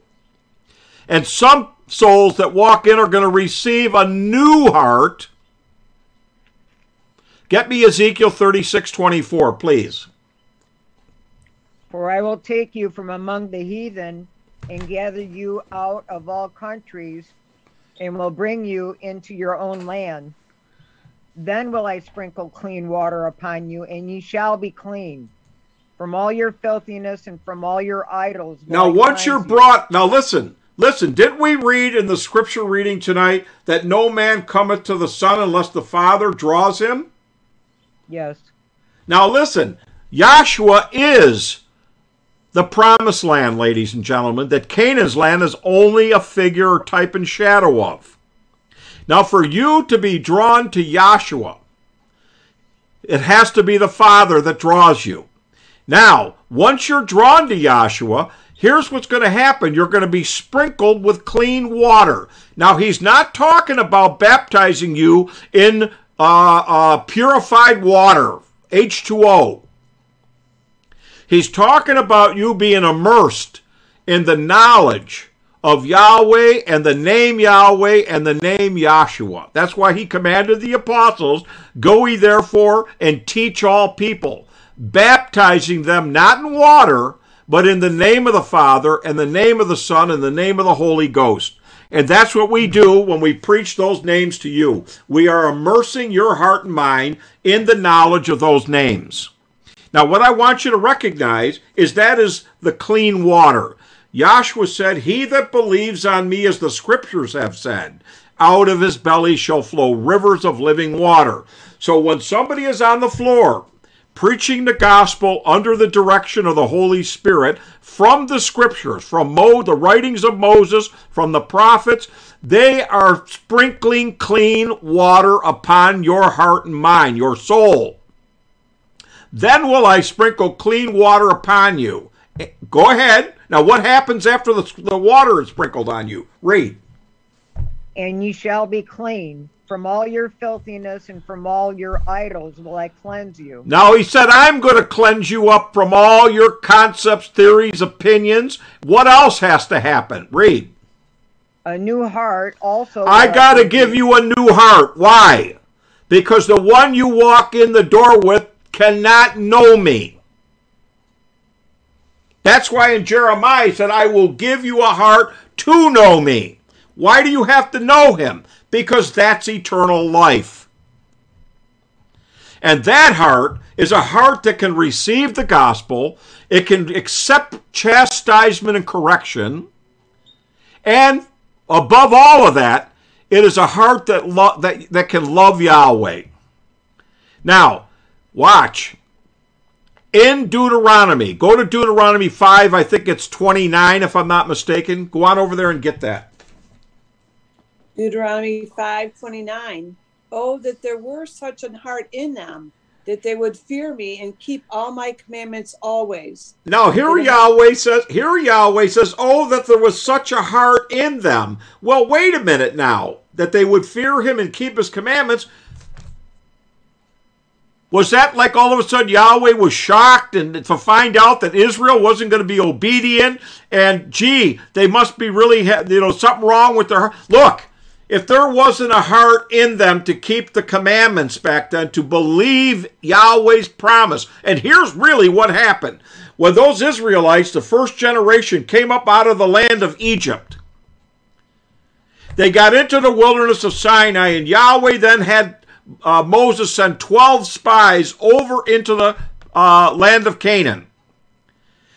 and some souls that walk in are going to receive a new heart. Get me Ezekiel 36 24, please. For I will take you from among the heathen and gather you out of all countries and will bring you into your own land. Then will I sprinkle clean water upon you, and ye shall be clean from all your filthiness and from all your idols. Now, once you're you. brought, now listen, Listen, didn't we read in the scripture reading tonight that no man cometh to the Son unless the Father draws him? Yes. Now listen, Yahshua is the promised land, ladies and gentlemen, that Canaan's land is only a figure or type and shadow of. Now, for you to be drawn to Yahshua, it has to be the Father that draws you. Now, once you're drawn to Yahshua, here's what's going to happen you're going to be sprinkled with clean water. Now, he's not talking about baptizing you in uh, uh, purified water, H2O. He's talking about you being immersed in the knowledge of Yahweh and the name Yahweh and the name Yahshua. That's why he commanded the apostles, Go ye therefore and teach all people, baptizing them not in water, but in the name of the Father and the name of the Son and the name of the Holy Ghost. And that's what we do when we preach those names to you. We are immersing your heart and mind in the knowledge of those names. Now, what I want you to recognize is that is the clean water. Yahshua said, He that believes on me, as the scriptures have said, out of his belly shall flow rivers of living water. So when somebody is on the floor preaching the gospel under the direction of the Holy Spirit from the scriptures, from Mo, the writings of Moses, from the prophets, they are sprinkling clean water upon your heart and mind, your soul. Then will I sprinkle clean water upon you. Go ahead. Now, what happens after the, the water is sprinkled on you? Read. And ye shall be clean. From all your filthiness and from all your idols will I cleanse you. Now, he said, I'm going to cleanse you up from all your concepts, theories, opinions. What else has to happen? Read. A new heart also. I got to give you a new heart. Why? Because the one you walk in the door with cannot know me. That's why in Jeremiah he said, I will give you a heart to know me. Why do you have to know him? Because that's eternal life. And that heart is a heart that can receive the gospel, it can accept chastisement and correction, and above all of that, it is a heart that, lo- that, that can love Yahweh. Now, watch in Deuteronomy. Go to Deuteronomy 5, I think it's 29 if I'm not mistaken. Go on over there and get that. Deuteronomy 5:29. Oh that there were such an heart in them that they would fear me and keep all my commandments always. Now here Yahweh says, here Yahweh says, "Oh that there was such a heart in them." Well, wait a minute now. That they would fear him and keep his commandments. Was that like all of a sudden Yahweh was shocked and to find out that Israel wasn't going to be obedient and gee, they must be really you know something wrong with their heart. Look, if there wasn't a heart in them to keep the commandments back then, to believe Yahweh's promise, and here's really what happened. When those Israelites, the first generation, came up out of the land of Egypt, they got into the wilderness of Sinai, and Yahweh then had uh, Moses sent 12 spies over into the uh, land of Canaan.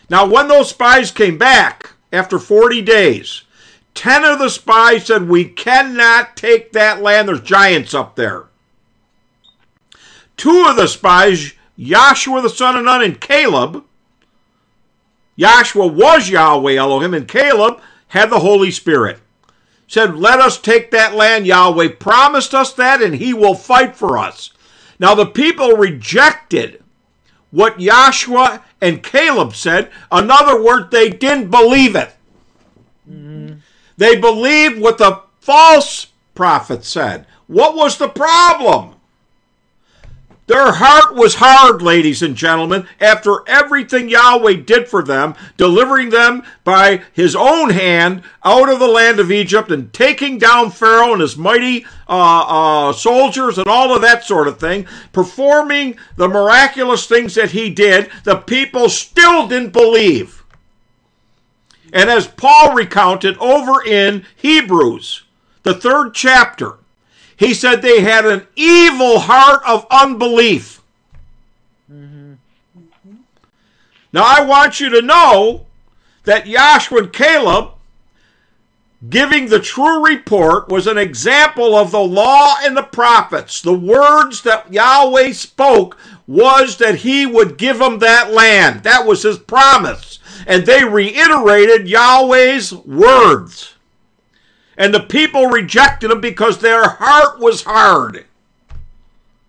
Now, when those spies came back after 40 days, 10 of the spies said, We cannot take that land. There's giants up there. Two of the spies, Joshua the son of Nun and Caleb, Joshua was Yahweh Elohim, and Caleb had the Holy Spirit. Said, Let us take that land. Yahweh promised us that, and he will fight for us. Now, the people rejected what Joshua and Caleb said. In other words, they didn't believe it. Mm-hmm. They believed what the false prophet said. What was the problem? Their heart was hard, ladies and gentlemen, after everything Yahweh did for them, delivering them by his own hand out of the land of Egypt and taking down Pharaoh and his mighty uh, uh, soldiers and all of that sort of thing, performing the miraculous things that he did, the people still didn't believe. And as Paul recounted over in Hebrews, the third chapter, he said they had an evil heart of unbelief. Mm-hmm. Now, I want you to know that Joshua and Caleb giving the true report was an example of the law and the prophets. The words that Yahweh spoke was that he would give them that land. That was his promise. And they reiterated Yahweh's words. And the people rejected him because their heart was hard.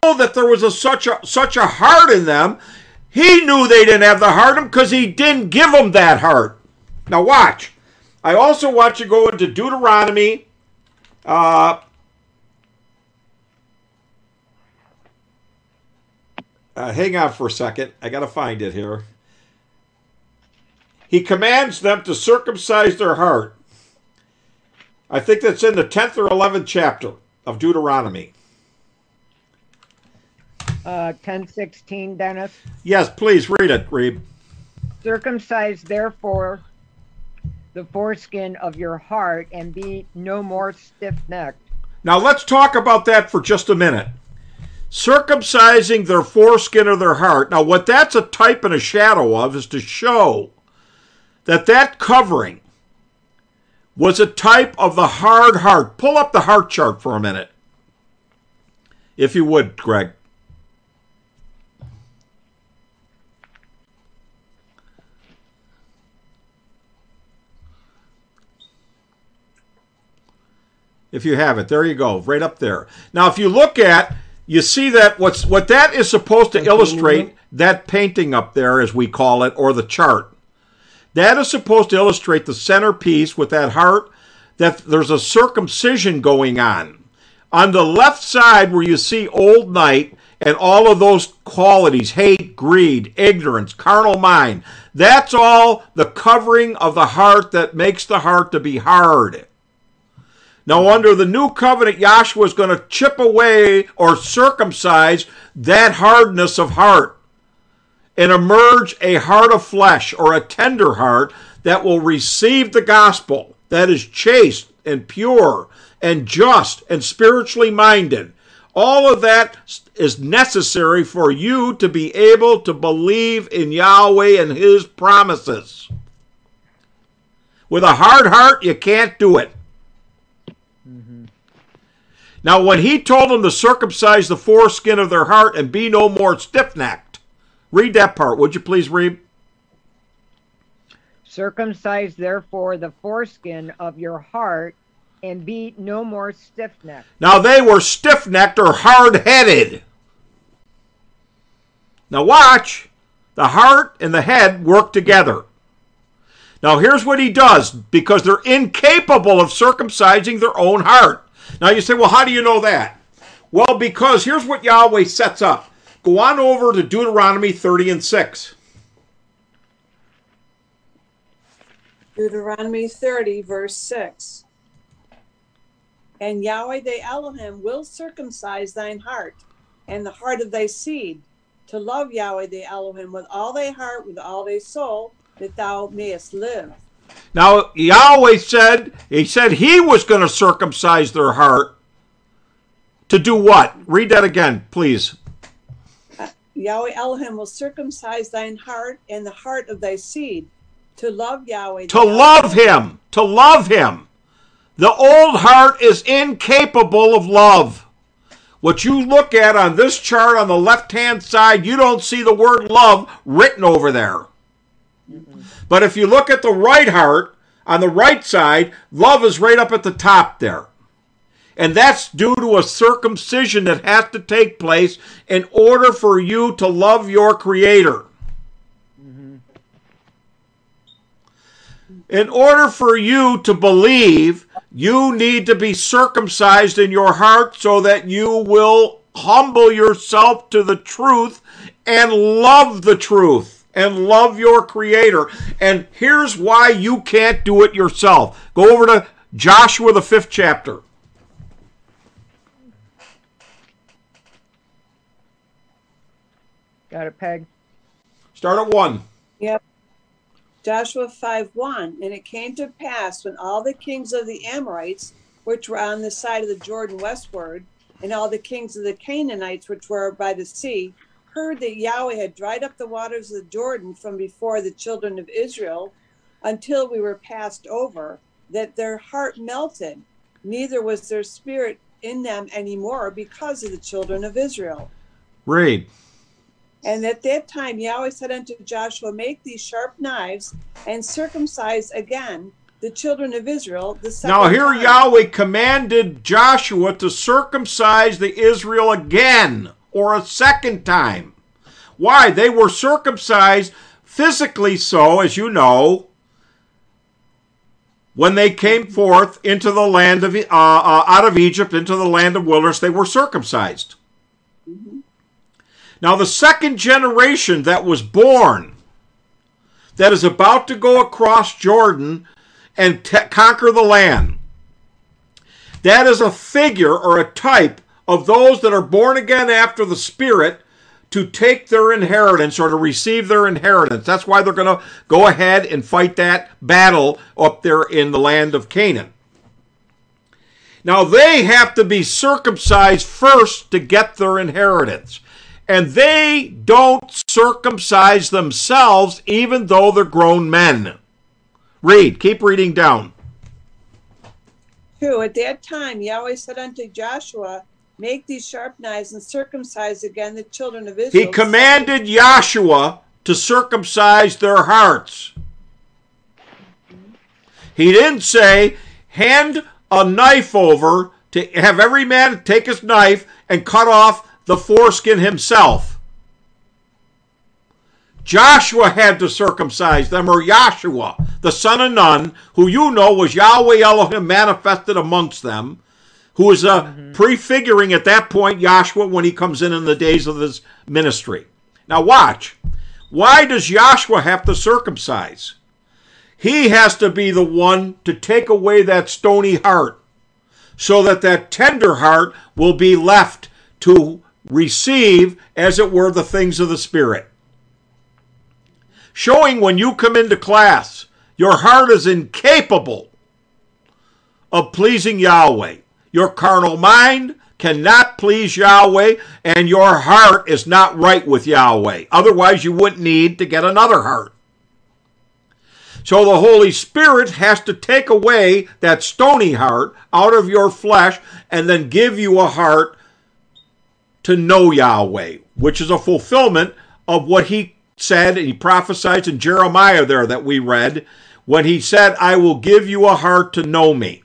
Oh, that there was a, such a such a heart in them, he knew they didn't have the heart because he didn't give them that heart. Now watch. I also want you to go into Deuteronomy. Uh, uh, hang on for a second. I got to find it here. He commands them to circumcise their heart. I think that's in the 10th or 11th chapter of Deuteronomy. Uh, 1016, Dennis. Yes, please read it, Reeb. Circumcise therefore the foreskin of your heart and be no more stiff necked. Now let's talk about that for just a minute. Circumcising their foreskin of their heart. Now, what that's a type and a shadow of is to show that that covering was a type of the hard heart. Pull up the heart chart for a minute, if you would, Greg. if you have it. There you go, right up there. Now, if you look at, you see that what's what that is supposed to illustrate that painting up there, as we call it, or the chart. That is supposed to illustrate the centerpiece with that heart. That there's a circumcision going on. On the left side, where you see old night and all of those qualities hate, greed, ignorance, carnal mind that's all the covering of the heart that makes the heart to be hard. Now, under the new covenant, Yahshua is going to chip away or circumcise that hardness of heart and emerge a heart of flesh or a tender heart that will receive the gospel, that is chaste and pure and just and spiritually minded. All of that is necessary for you to be able to believe in Yahweh and His promises. With a hard heart, you can't do it. Mm-hmm. Now, when he told them to circumcise the foreskin of their heart and be no more stiff necked, read that part, would you please read? Circumcise therefore the foreskin of your heart and be no more stiff necked. Now, they were stiff necked or hard headed. Now, watch. The heart and the head work together. Now, here's what he does because they're incapable of circumcising their own heart. Now you say, well, how do you know that? Well, because here's what Yahweh sets up. Go on over to Deuteronomy 30 and 6. Deuteronomy 30, verse 6. And Yahweh the Elohim will circumcise thine heart and the heart of thy seed to love Yahweh the Elohim with all thy heart, with all thy soul, that thou mayest live. Now, Yahweh said, He said He was going to circumcise their heart. To do what? Read that again, please. Yahweh Elohim will circumcise thine heart and the heart of thy seed to love Yahweh. To love Him. To love Him. The old heart is incapable of love. What you look at on this chart on the left hand side, you don't see the word love written over there. But if you look at the right heart, on the right side, love is right up at the top there. And that's due to a circumcision that has to take place in order for you to love your Creator. Mm-hmm. In order for you to believe, you need to be circumcised in your heart so that you will humble yourself to the truth and love the truth and love your creator. And here's why you can't do it yourself. Go over to Joshua, the fifth chapter. Got it, Peg? Start at one. Yep. Joshua 5 1. And it came to pass when all the kings of the Amorites, which were on the side of the Jordan westward, and all the kings of the Canaanites, which were by the sea, heard that Yahweh had dried up the waters of the Jordan from before the children of Israel until we were passed over, that their heart melted, neither was their spirit in them anymore because of the children of Israel. Read. And at that time Yahweh said unto Joshua, Make these sharp knives and circumcise again the children of Israel. The Now here time. Yahweh commanded Joshua to circumcise the Israel again or a second time. Why? They were circumcised physically so, as you know, when they came forth into the land of uh, uh, out of Egypt into the land of wilderness, they were circumcised. Now the second generation that was born, that is about to go across Jordan and conquer the land. That is a figure or a type of those that are born again after the Spirit to take their inheritance or to receive their inheritance. That's why they're going to go ahead and fight that battle up there in the land of Canaan. Now they have to be circumcised first to get their inheritance. And they don't circumcise themselves even though they're grown men. Read, keep reading down. Two, at that time Yahweh said unto Joshua, Make these sharp knives and circumcise again the children of Israel. He commanded Joshua to circumcise their hearts. He didn't say, hand a knife over to have every man take his knife and cut off the foreskin himself. Joshua had to circumcise them, or Joshua, the son of Nun, who you know was Yahweh Elohim manifested amongst them, who is uh, prefiguring at that point Yahshua when he comes in in the days of his ministry. Now, watch. Why does Yahshua have to circumcise? He has to be the one to take away that stony heart so that that tender heart will be left to receive, as it were, the things of the Spirit. Showing when you come into class, your heart is incapable of pleasing Yahweh. Your carnal mind cannot please Yahweh, and your heart is not right with Yahweh. Otherwise, you wouldn't need to get another heart. So the Holy Spirit has to take away that stony heart out of your flesh and then give you a heart to know Yahweh, which is a fulfillment of what he said, and he prophesied in Jeremiah there that we read, when he said, I will give you a heart to know me.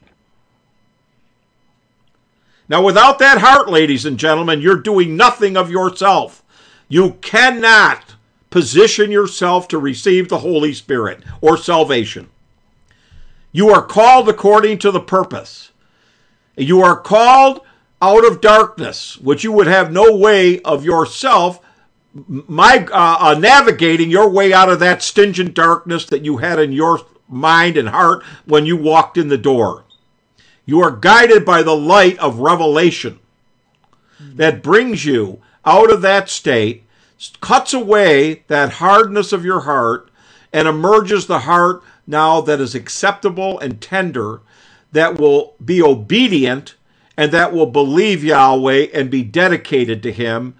Now, without that heart, ladies and gentlemen, you're doing nothing of yourself. You cannot position yourself to receive the Holy Spirit or salvation. You are called according to the purpose. You are called out of darkness, which you would have no way of yourself my uh, uh, navigating your way out of that stingent darkness that you had in your mind and heart when you walked in the door. You are guided by the light of revelation that brings you out of that state, cuts away that hardness of your heart, and emerges the heart now that is acceptable and tender, that will be obedient, and that will believe Yahweh and be dedicated to Him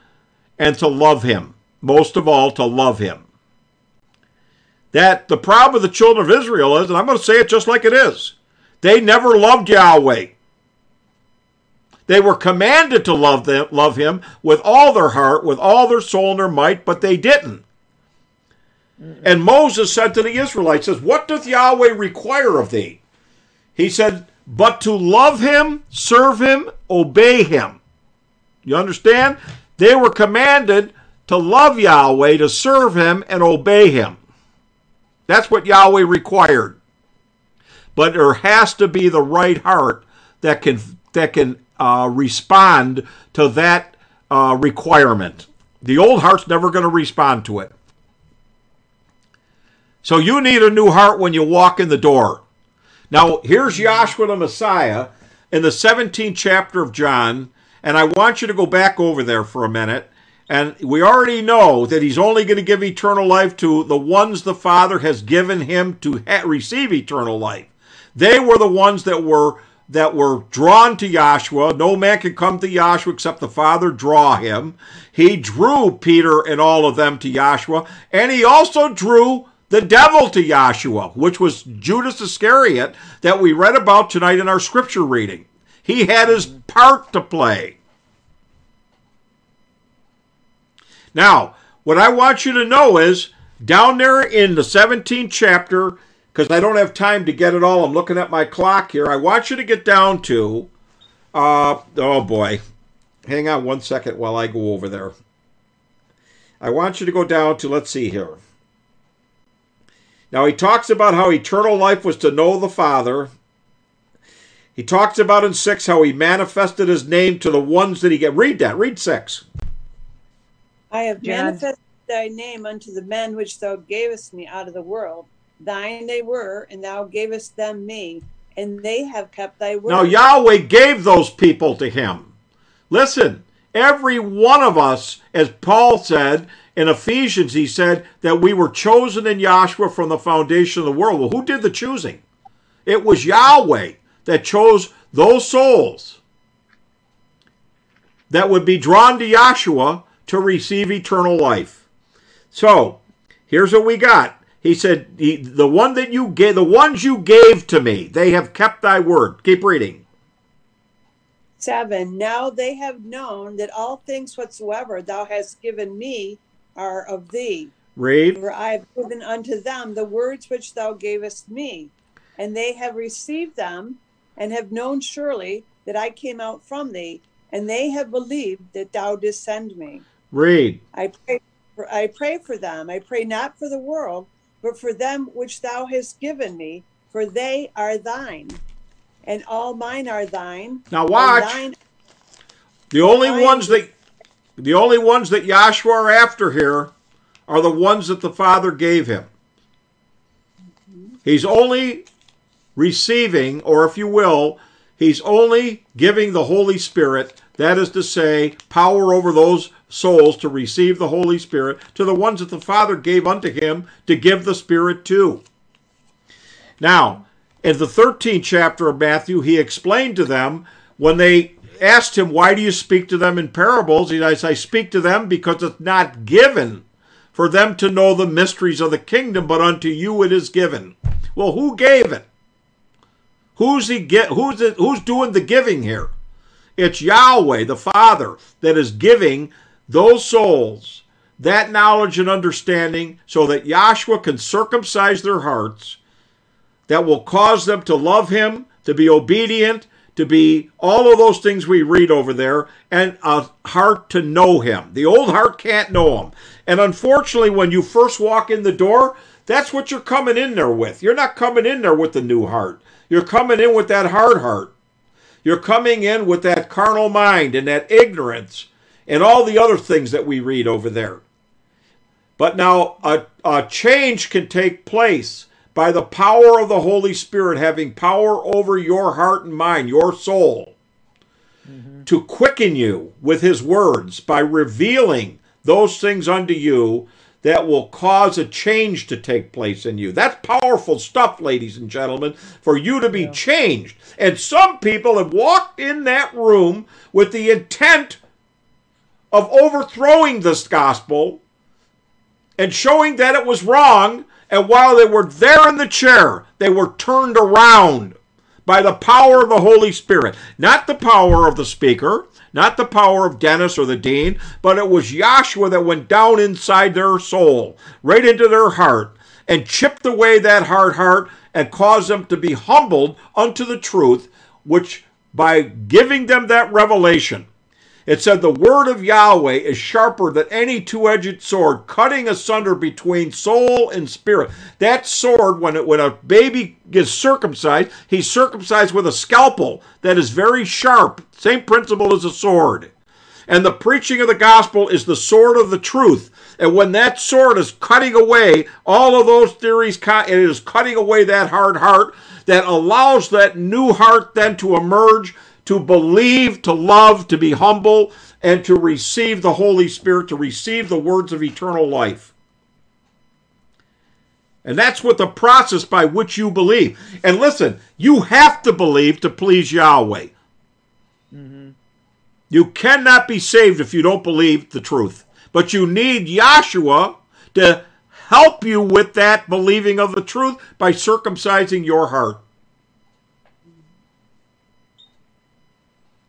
and to love Him. Most of all, to love Him. That the problem of the children of Israel is, and I'm going to say it just like it is, they never loved Yahweh. They were commanded to love them, love him with all their heart, with all their soul and their might, but they didn't. And Moses said to the Israelites, says, What doth Yahweh require of thee? He said, But to love him, serve him, obey him. You understand? They were commanded to love Yahweh, to serve him, and obey him. That's what Yahweh required but there has to be the right heart that can that can uh, respond to that uh, requirement. The old heart's never going to respond to it. So you need a new heart when you walk in the door. Now here's Yahshua the Messiah in the 17th chapter of John, and I want you to go back over there for a minute. And we already know that he's only going to give eternal life to the ones the Father has given him to ha- receive eternal life. They were the ones that were that were drawn to Yahshua. No man can come to Yahshua except the Father draw him. He drew Peter and all of them to Yahshua, and he also drew the devil to Yahshua, which was Judas Iscariot that we read about tonight in our scripture reading. He had his part to play. Now, what I want you to know is down there in the 17th chapter, because I don't have time to get it all, I'm looking at my clock here. I want you to get down to, uh, oh boy, hang on one second while I go over there. I want you to go down to, let's see here. Now he talks about how eternal life was to know the Father. He talks about in 6 how he manifested his name to the ones that he get. Read that. Read 6. I have John. manifested thy name unto the men which thou gavest me out of the world. Thine they were, and thou gavest them me, and they have kept thy word. Now Yahweh gave those people to him. Listen, every one of us, as Paul said in Ephesians, he said that we were chosen in Yahshua from the foundation of the world. Well, who did the choosing? It was Yahweh that chose those souls that would be drawn to Yahshua to receive eternal life. So, here's what we got. He said, "The one that you gave, the ones you gave to me, they have kept thy word." Keep reading. Seven. Now they have known that all things whatsoever thou hast given me are of thee. Read. For I have given unto them the words which thou gavest me, and they have received them, and have known surely that I came out from thee, and they have believed that thou didst send me. Read. I pray for, I pray for them. I pray not for the world, but for them which thou hast given me, for they are thine, and all mine are thine. Now watch. thine- The only ones that the only ones that Yahshua are after here are the ones that the Father gave him. He's only receiving, or if you will, he's only giving the Holy Spirit, that is to say, power over those souls to receive the Holy Spirit, to the ones that the Father gave unto him to give the Spirit to. Now, in the 13th chapter of Matthew, he explained to them when they asked him, Why do you speak to them in parables? He says, I speak to them because it's not given for them to know the mysteries of the kingdom, but unto you it is given. Well, who gave it? Who's he get who's it, who's doing the giving here? It's Yahweh, the Father, that is giving those souls that knowledge and understanding so that Yahshua can circumcise their hearts that will cause them to love him, to be obedient, to be all of those things we read over there, and a heart to know him. The old heart can't know him. And unfortunately, when you first walk in the door, that's what you're coming in there with. You're not coming in there with the new heart. You're coming in with that hard heart. You're coming in with that carnal mind and that ignorance and all the other things that we read over there. But now a, a change can take place by the power of the Holy Spirit having power over your heart and mind, your soul, to quicken you with His words by revealing those things unto you that will cause a change to take place in you. That's powerful stuff, ladies and gentlemen, for you to be changed. And some people have walked in that room with the intent of overthrowing this gospel and showing that it was wrong. And while they were there in the chair, they were turned around by the power of the Holy Spirit. Not the power of the speaker, not the power of Dennis or the dean, but it was Yahshua that went down inside their soul, right into their heart, and chipped away that hard heart and caused them to be humbled unto the truth, which by giving them that revelation, it said, The word of Yahweh is sharper than any two edged sword, cutting asunder between soul and spirit. That sword, when, it, when a baby gets circumcised, he's circumcised with a scalpel that is very sharp. Same principle as a sword. And the preaching of the gospel is the sword of the truth. And when that sword is cutting away all of those theories, it is cutting away that hard heart that allows that new heart then to emerge to believe, to love, to be humble, and to receive the Holy Spirit, to receive the words of eternal life. And that's what the process by which you believe. And listen, you have to believe to please Yahweh. You cannot be saved if you don't believe the truth. But you need Yahshua to help you with that believing of the truth by circumcising your heart.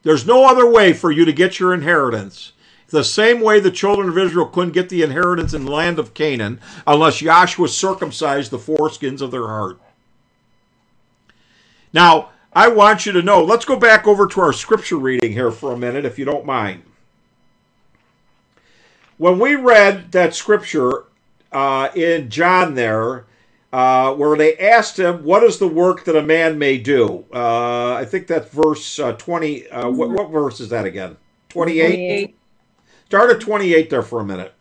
There's no other way for you to get your inheritance. The same way the children of Israel couldn't get the inheritance in the land of Canaan unless Joshua circumcised the foreskins of their heart. Now, I want you to know, let's go back over to our scripture reading here for a minute, if you don't mind. When we read that scripture uh, in John there, uh, where they asked him, What is the work that a man may do? Uh, I think that's verse uh, 20. Uh, what, what verse is that again? 28? 28. Start at 28 there for a minute.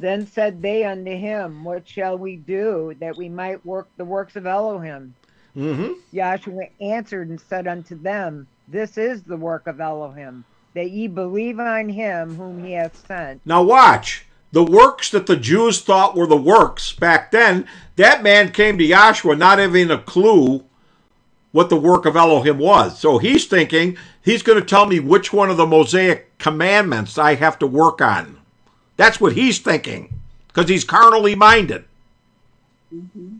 Then said they unto him, What shall we do that we might work the works of Elohim? Mm-hmm. Yahshua answered and said unto them, This is the work of Elohim, that ye believe on him whom he hath sent. Now, watch. The works that the Jews thought were the works back then, that man came to Yahshua not having a clue what the work of Elohim was. So he's thinking he's going to tell me which one of the Mosaic commandments I have to work on. That's what he's thinking because he's carnally minded. Mm-hmm.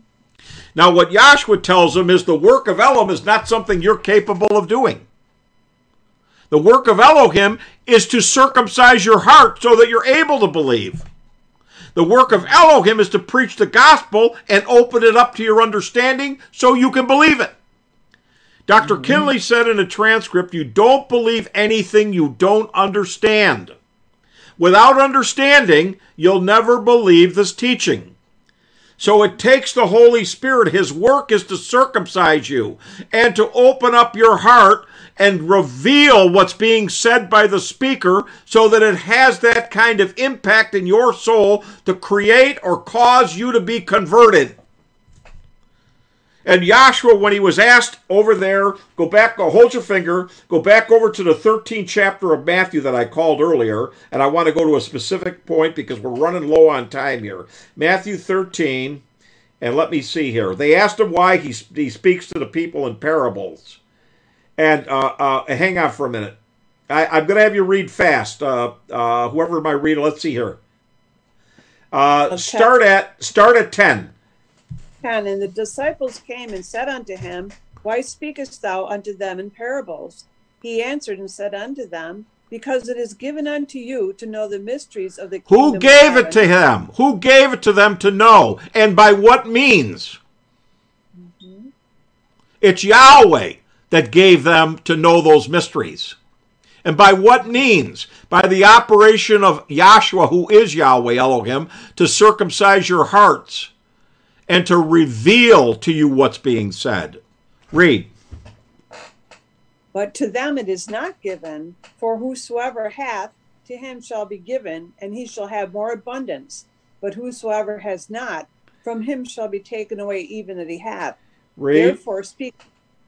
Now, what Yahshua tells him is the work of Elohim is not something you're capable of doing. The work of Elohim is to circumcise your heart so that you're able to believe. The work of Elohim is to preach the gospel and open it up to your understanding so you can believe it. doctor Mm-hmm. Kinley said in a transcript, You don't believe anything you don't understand. Without understanding, you'll never believe this teaching. So it takes the Holy Spirit. His work is to circumcise you and to open up your heart and reveal what's being said by the speaker so that it has that kind of impact in your soul to create or cause you to be converted. And Yahshua, when he was asked over there, go back, go hold your finger, go back over to the 13th chapter of Matthew that I called earlier, and I want to go to a specific point because we're running low on time here. Matthew 13, and let me see here. They asked him why he, he speaks to the people in parables. And uh, uh, hang on for a minute. I, I'm going to have you read fast. Uh, uh, whoever my reader, let's see here. Uh, Okay. Start at start at 10. 10 And the disciples came and said unto him, Why speakest thou unto them in parables? He answered and said unto them, Because it is given unto you to know the mysteries of the kingdom Who gave it to him? Who gave it to them to know? And by what means? It's Yahweh that gave them to know those mysteries. And by what means? By the operation of Yahshua, who is Yahweh Elohim, to circumcise your hearts and to reveal to you what's being said. Read. But to them it is not given, for whosoever hath, to him shall be given, and he shall have more abundance. But whosoever has not, from him shall be taken away even that he hath. Read. Therefore speak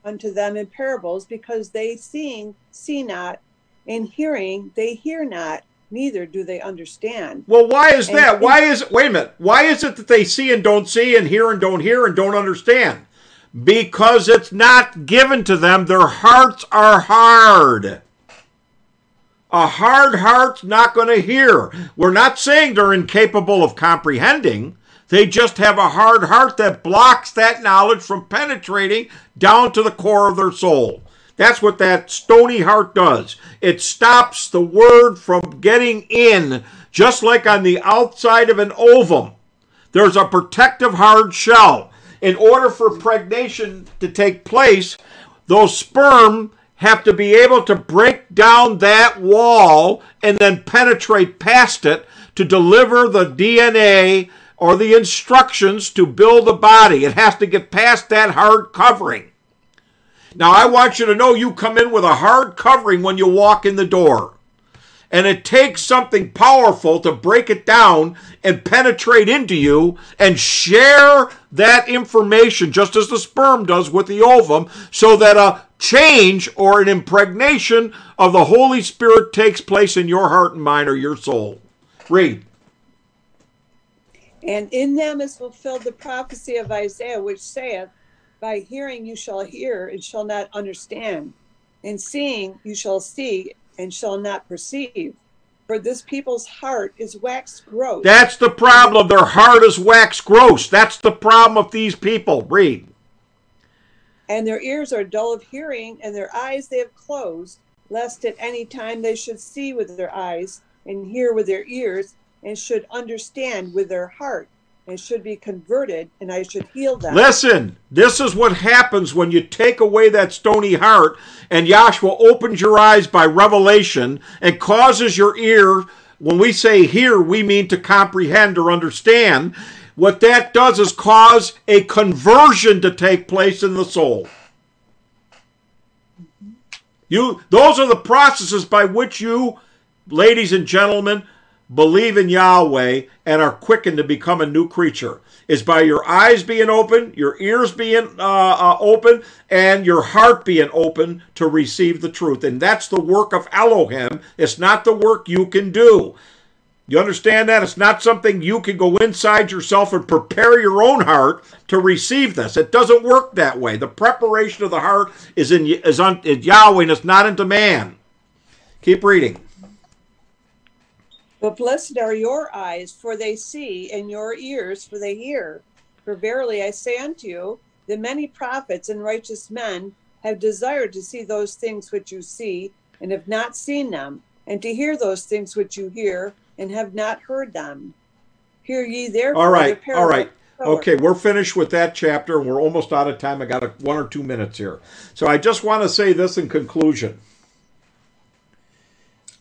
unto them in parables, because they seeing see not, and hearing they hear not, neither do they understand. Well, why is And- that? Why is it? Wait a minute. Why is it that they see and don't see, and hear and don't hear, and don't understand? Because it's not given to them. Their hearts are hard. A hard heart's not going to hear. We're not saying they're incapable of comprehending. They just have a hard heart that blocks that knowledge from penetrating down to the core of their soul. That's what that stony heart does. It stops the word from getting in, just like on the outside of an ovum. There's a protective hard shell. In order for pregnation to take place, those sperm have to be able to break down that wall and then penetrate past it to deliver the DNA or the instructions to build a body. It has to get past that hard covering. Now, I want you to know you come in with a hard covering when you walk in the door. And it takes something powerful to break it down and penetrate into you and share that information, just as the sperm does with the ovum, so that a change or an impregnation of the Holy Spirit takes place in your heart and mind or your soul. Read. And in them is fulfilled the prophecy of Isaiah, which saith, By hearing you shall hear and shall not understand, and seeing you shall see and shall not perceive. For this people's heart is waxed gross. That's the problem. Their heart is wax gross. That's the problem of these people. Read. And their ears are dull of hearing, and their eyes they have closed, lest at any time they should see with their eyes, and hear with their ears, and should understand with their heart, and should be converted, and I should heal them. Listen, this is what happens when you take away that stony heart and Yahshua opens your eyes by revelation and causes your ear. When we say hear, we mean to comprehend or understand. What that does is cause a conversion to take place in the soul. You those are the processes by which you, ladies and gentlemen, believe in Yahweh and are quickened to become a new creature is by your eyes being open, your ears being uh, uh, open, and your heart being open to receive the truth. And that's the work of Elohim. It's not the work you can do. You understand that? It's not something you can go inside yourself and prepare your own heart to receive this. It doesn't work that way. The preparation of the heart is in is on in Yahweh and it's not into man. Keep reading. But blessed are your eyes, for they see, and your ears, for they hear. For verily I say unto you, that many prophets and righteous men have desired to see those things which you see, and have not seen them, and to hear those things which you hear, and have not heard them. Hear ye therefore. All right, the all right. Okay, we're finished with that chapter and we're almost out of time. I got a, one or two minutes here. So I just want to say this in conclusion.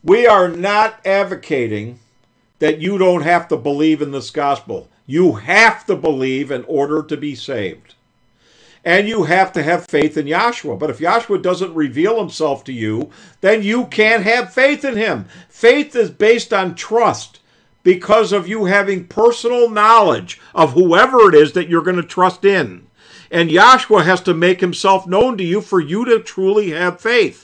We are not advocating that you don't have to believe in this gospel. You have to believe in order to be saved. And you have to have faith in Yahshua. But if Yahshua doesn't reveal himself to you, then you can't have faith in him. Faith is based on trust because of you having personal knowledge of whoever it is that you're going to trust in. And Yahshua has to make himself known to you for you to truly have faith.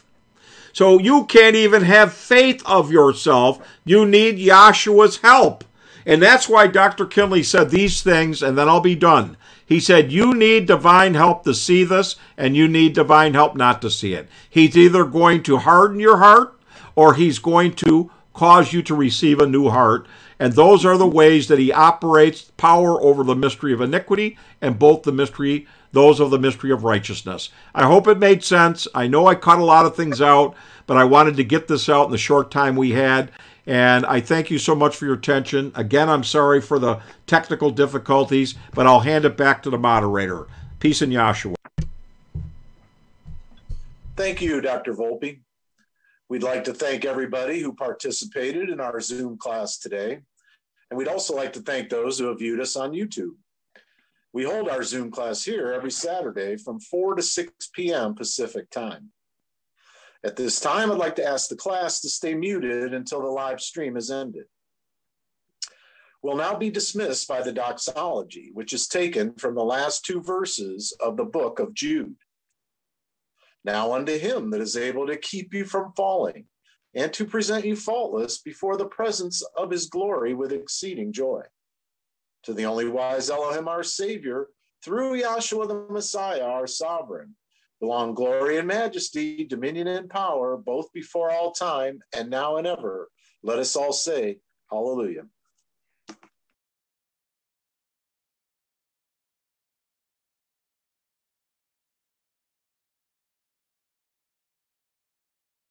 So you can't even have faith of yourself. You need Yahshua's help. And that's why Dr. Kinley said these things, and then I'll be done. He said, You need divine help to see this, and you need divine help not to see it. He's either going to harden your heart, or he's going to cause you to receive a new heart. And those are the ways that he operates power over the mystery of iniquity and both the mystery, those of the mystery of righteousness. I hope it made sense. I know I cut a lot of things out, but I wanted to get this out in the short time we had. And I thank you so much for your attention. Again, I'm sorry for the technical difficulties, but I'll hand it back to the moderator. Peace in Yahshua. Thank you, Dr. Volpe. We'd like to thank everybody who participated in our Zoom class today. And we'd also like to thank those who have viewed us on YouTube. We hold our Zoom class here every Saturday from 4 to 6 p.m. Pacific time. At this time, I'd like to ask the class to stay muted until the live stream is ended. We'll now be dismissed by the doxology, which is taken from the last two verses of the book of Jude. Now unto him that is able to keep you from falling and to present you faultless before the presence of his glory with exceeding joy. To the only wise Elohim, our Savior, through Yahshua the Messiah, our sovereign, belong glory and majesty, dominion and power, both before all time and now and ever. Let us all say, Hallelujah.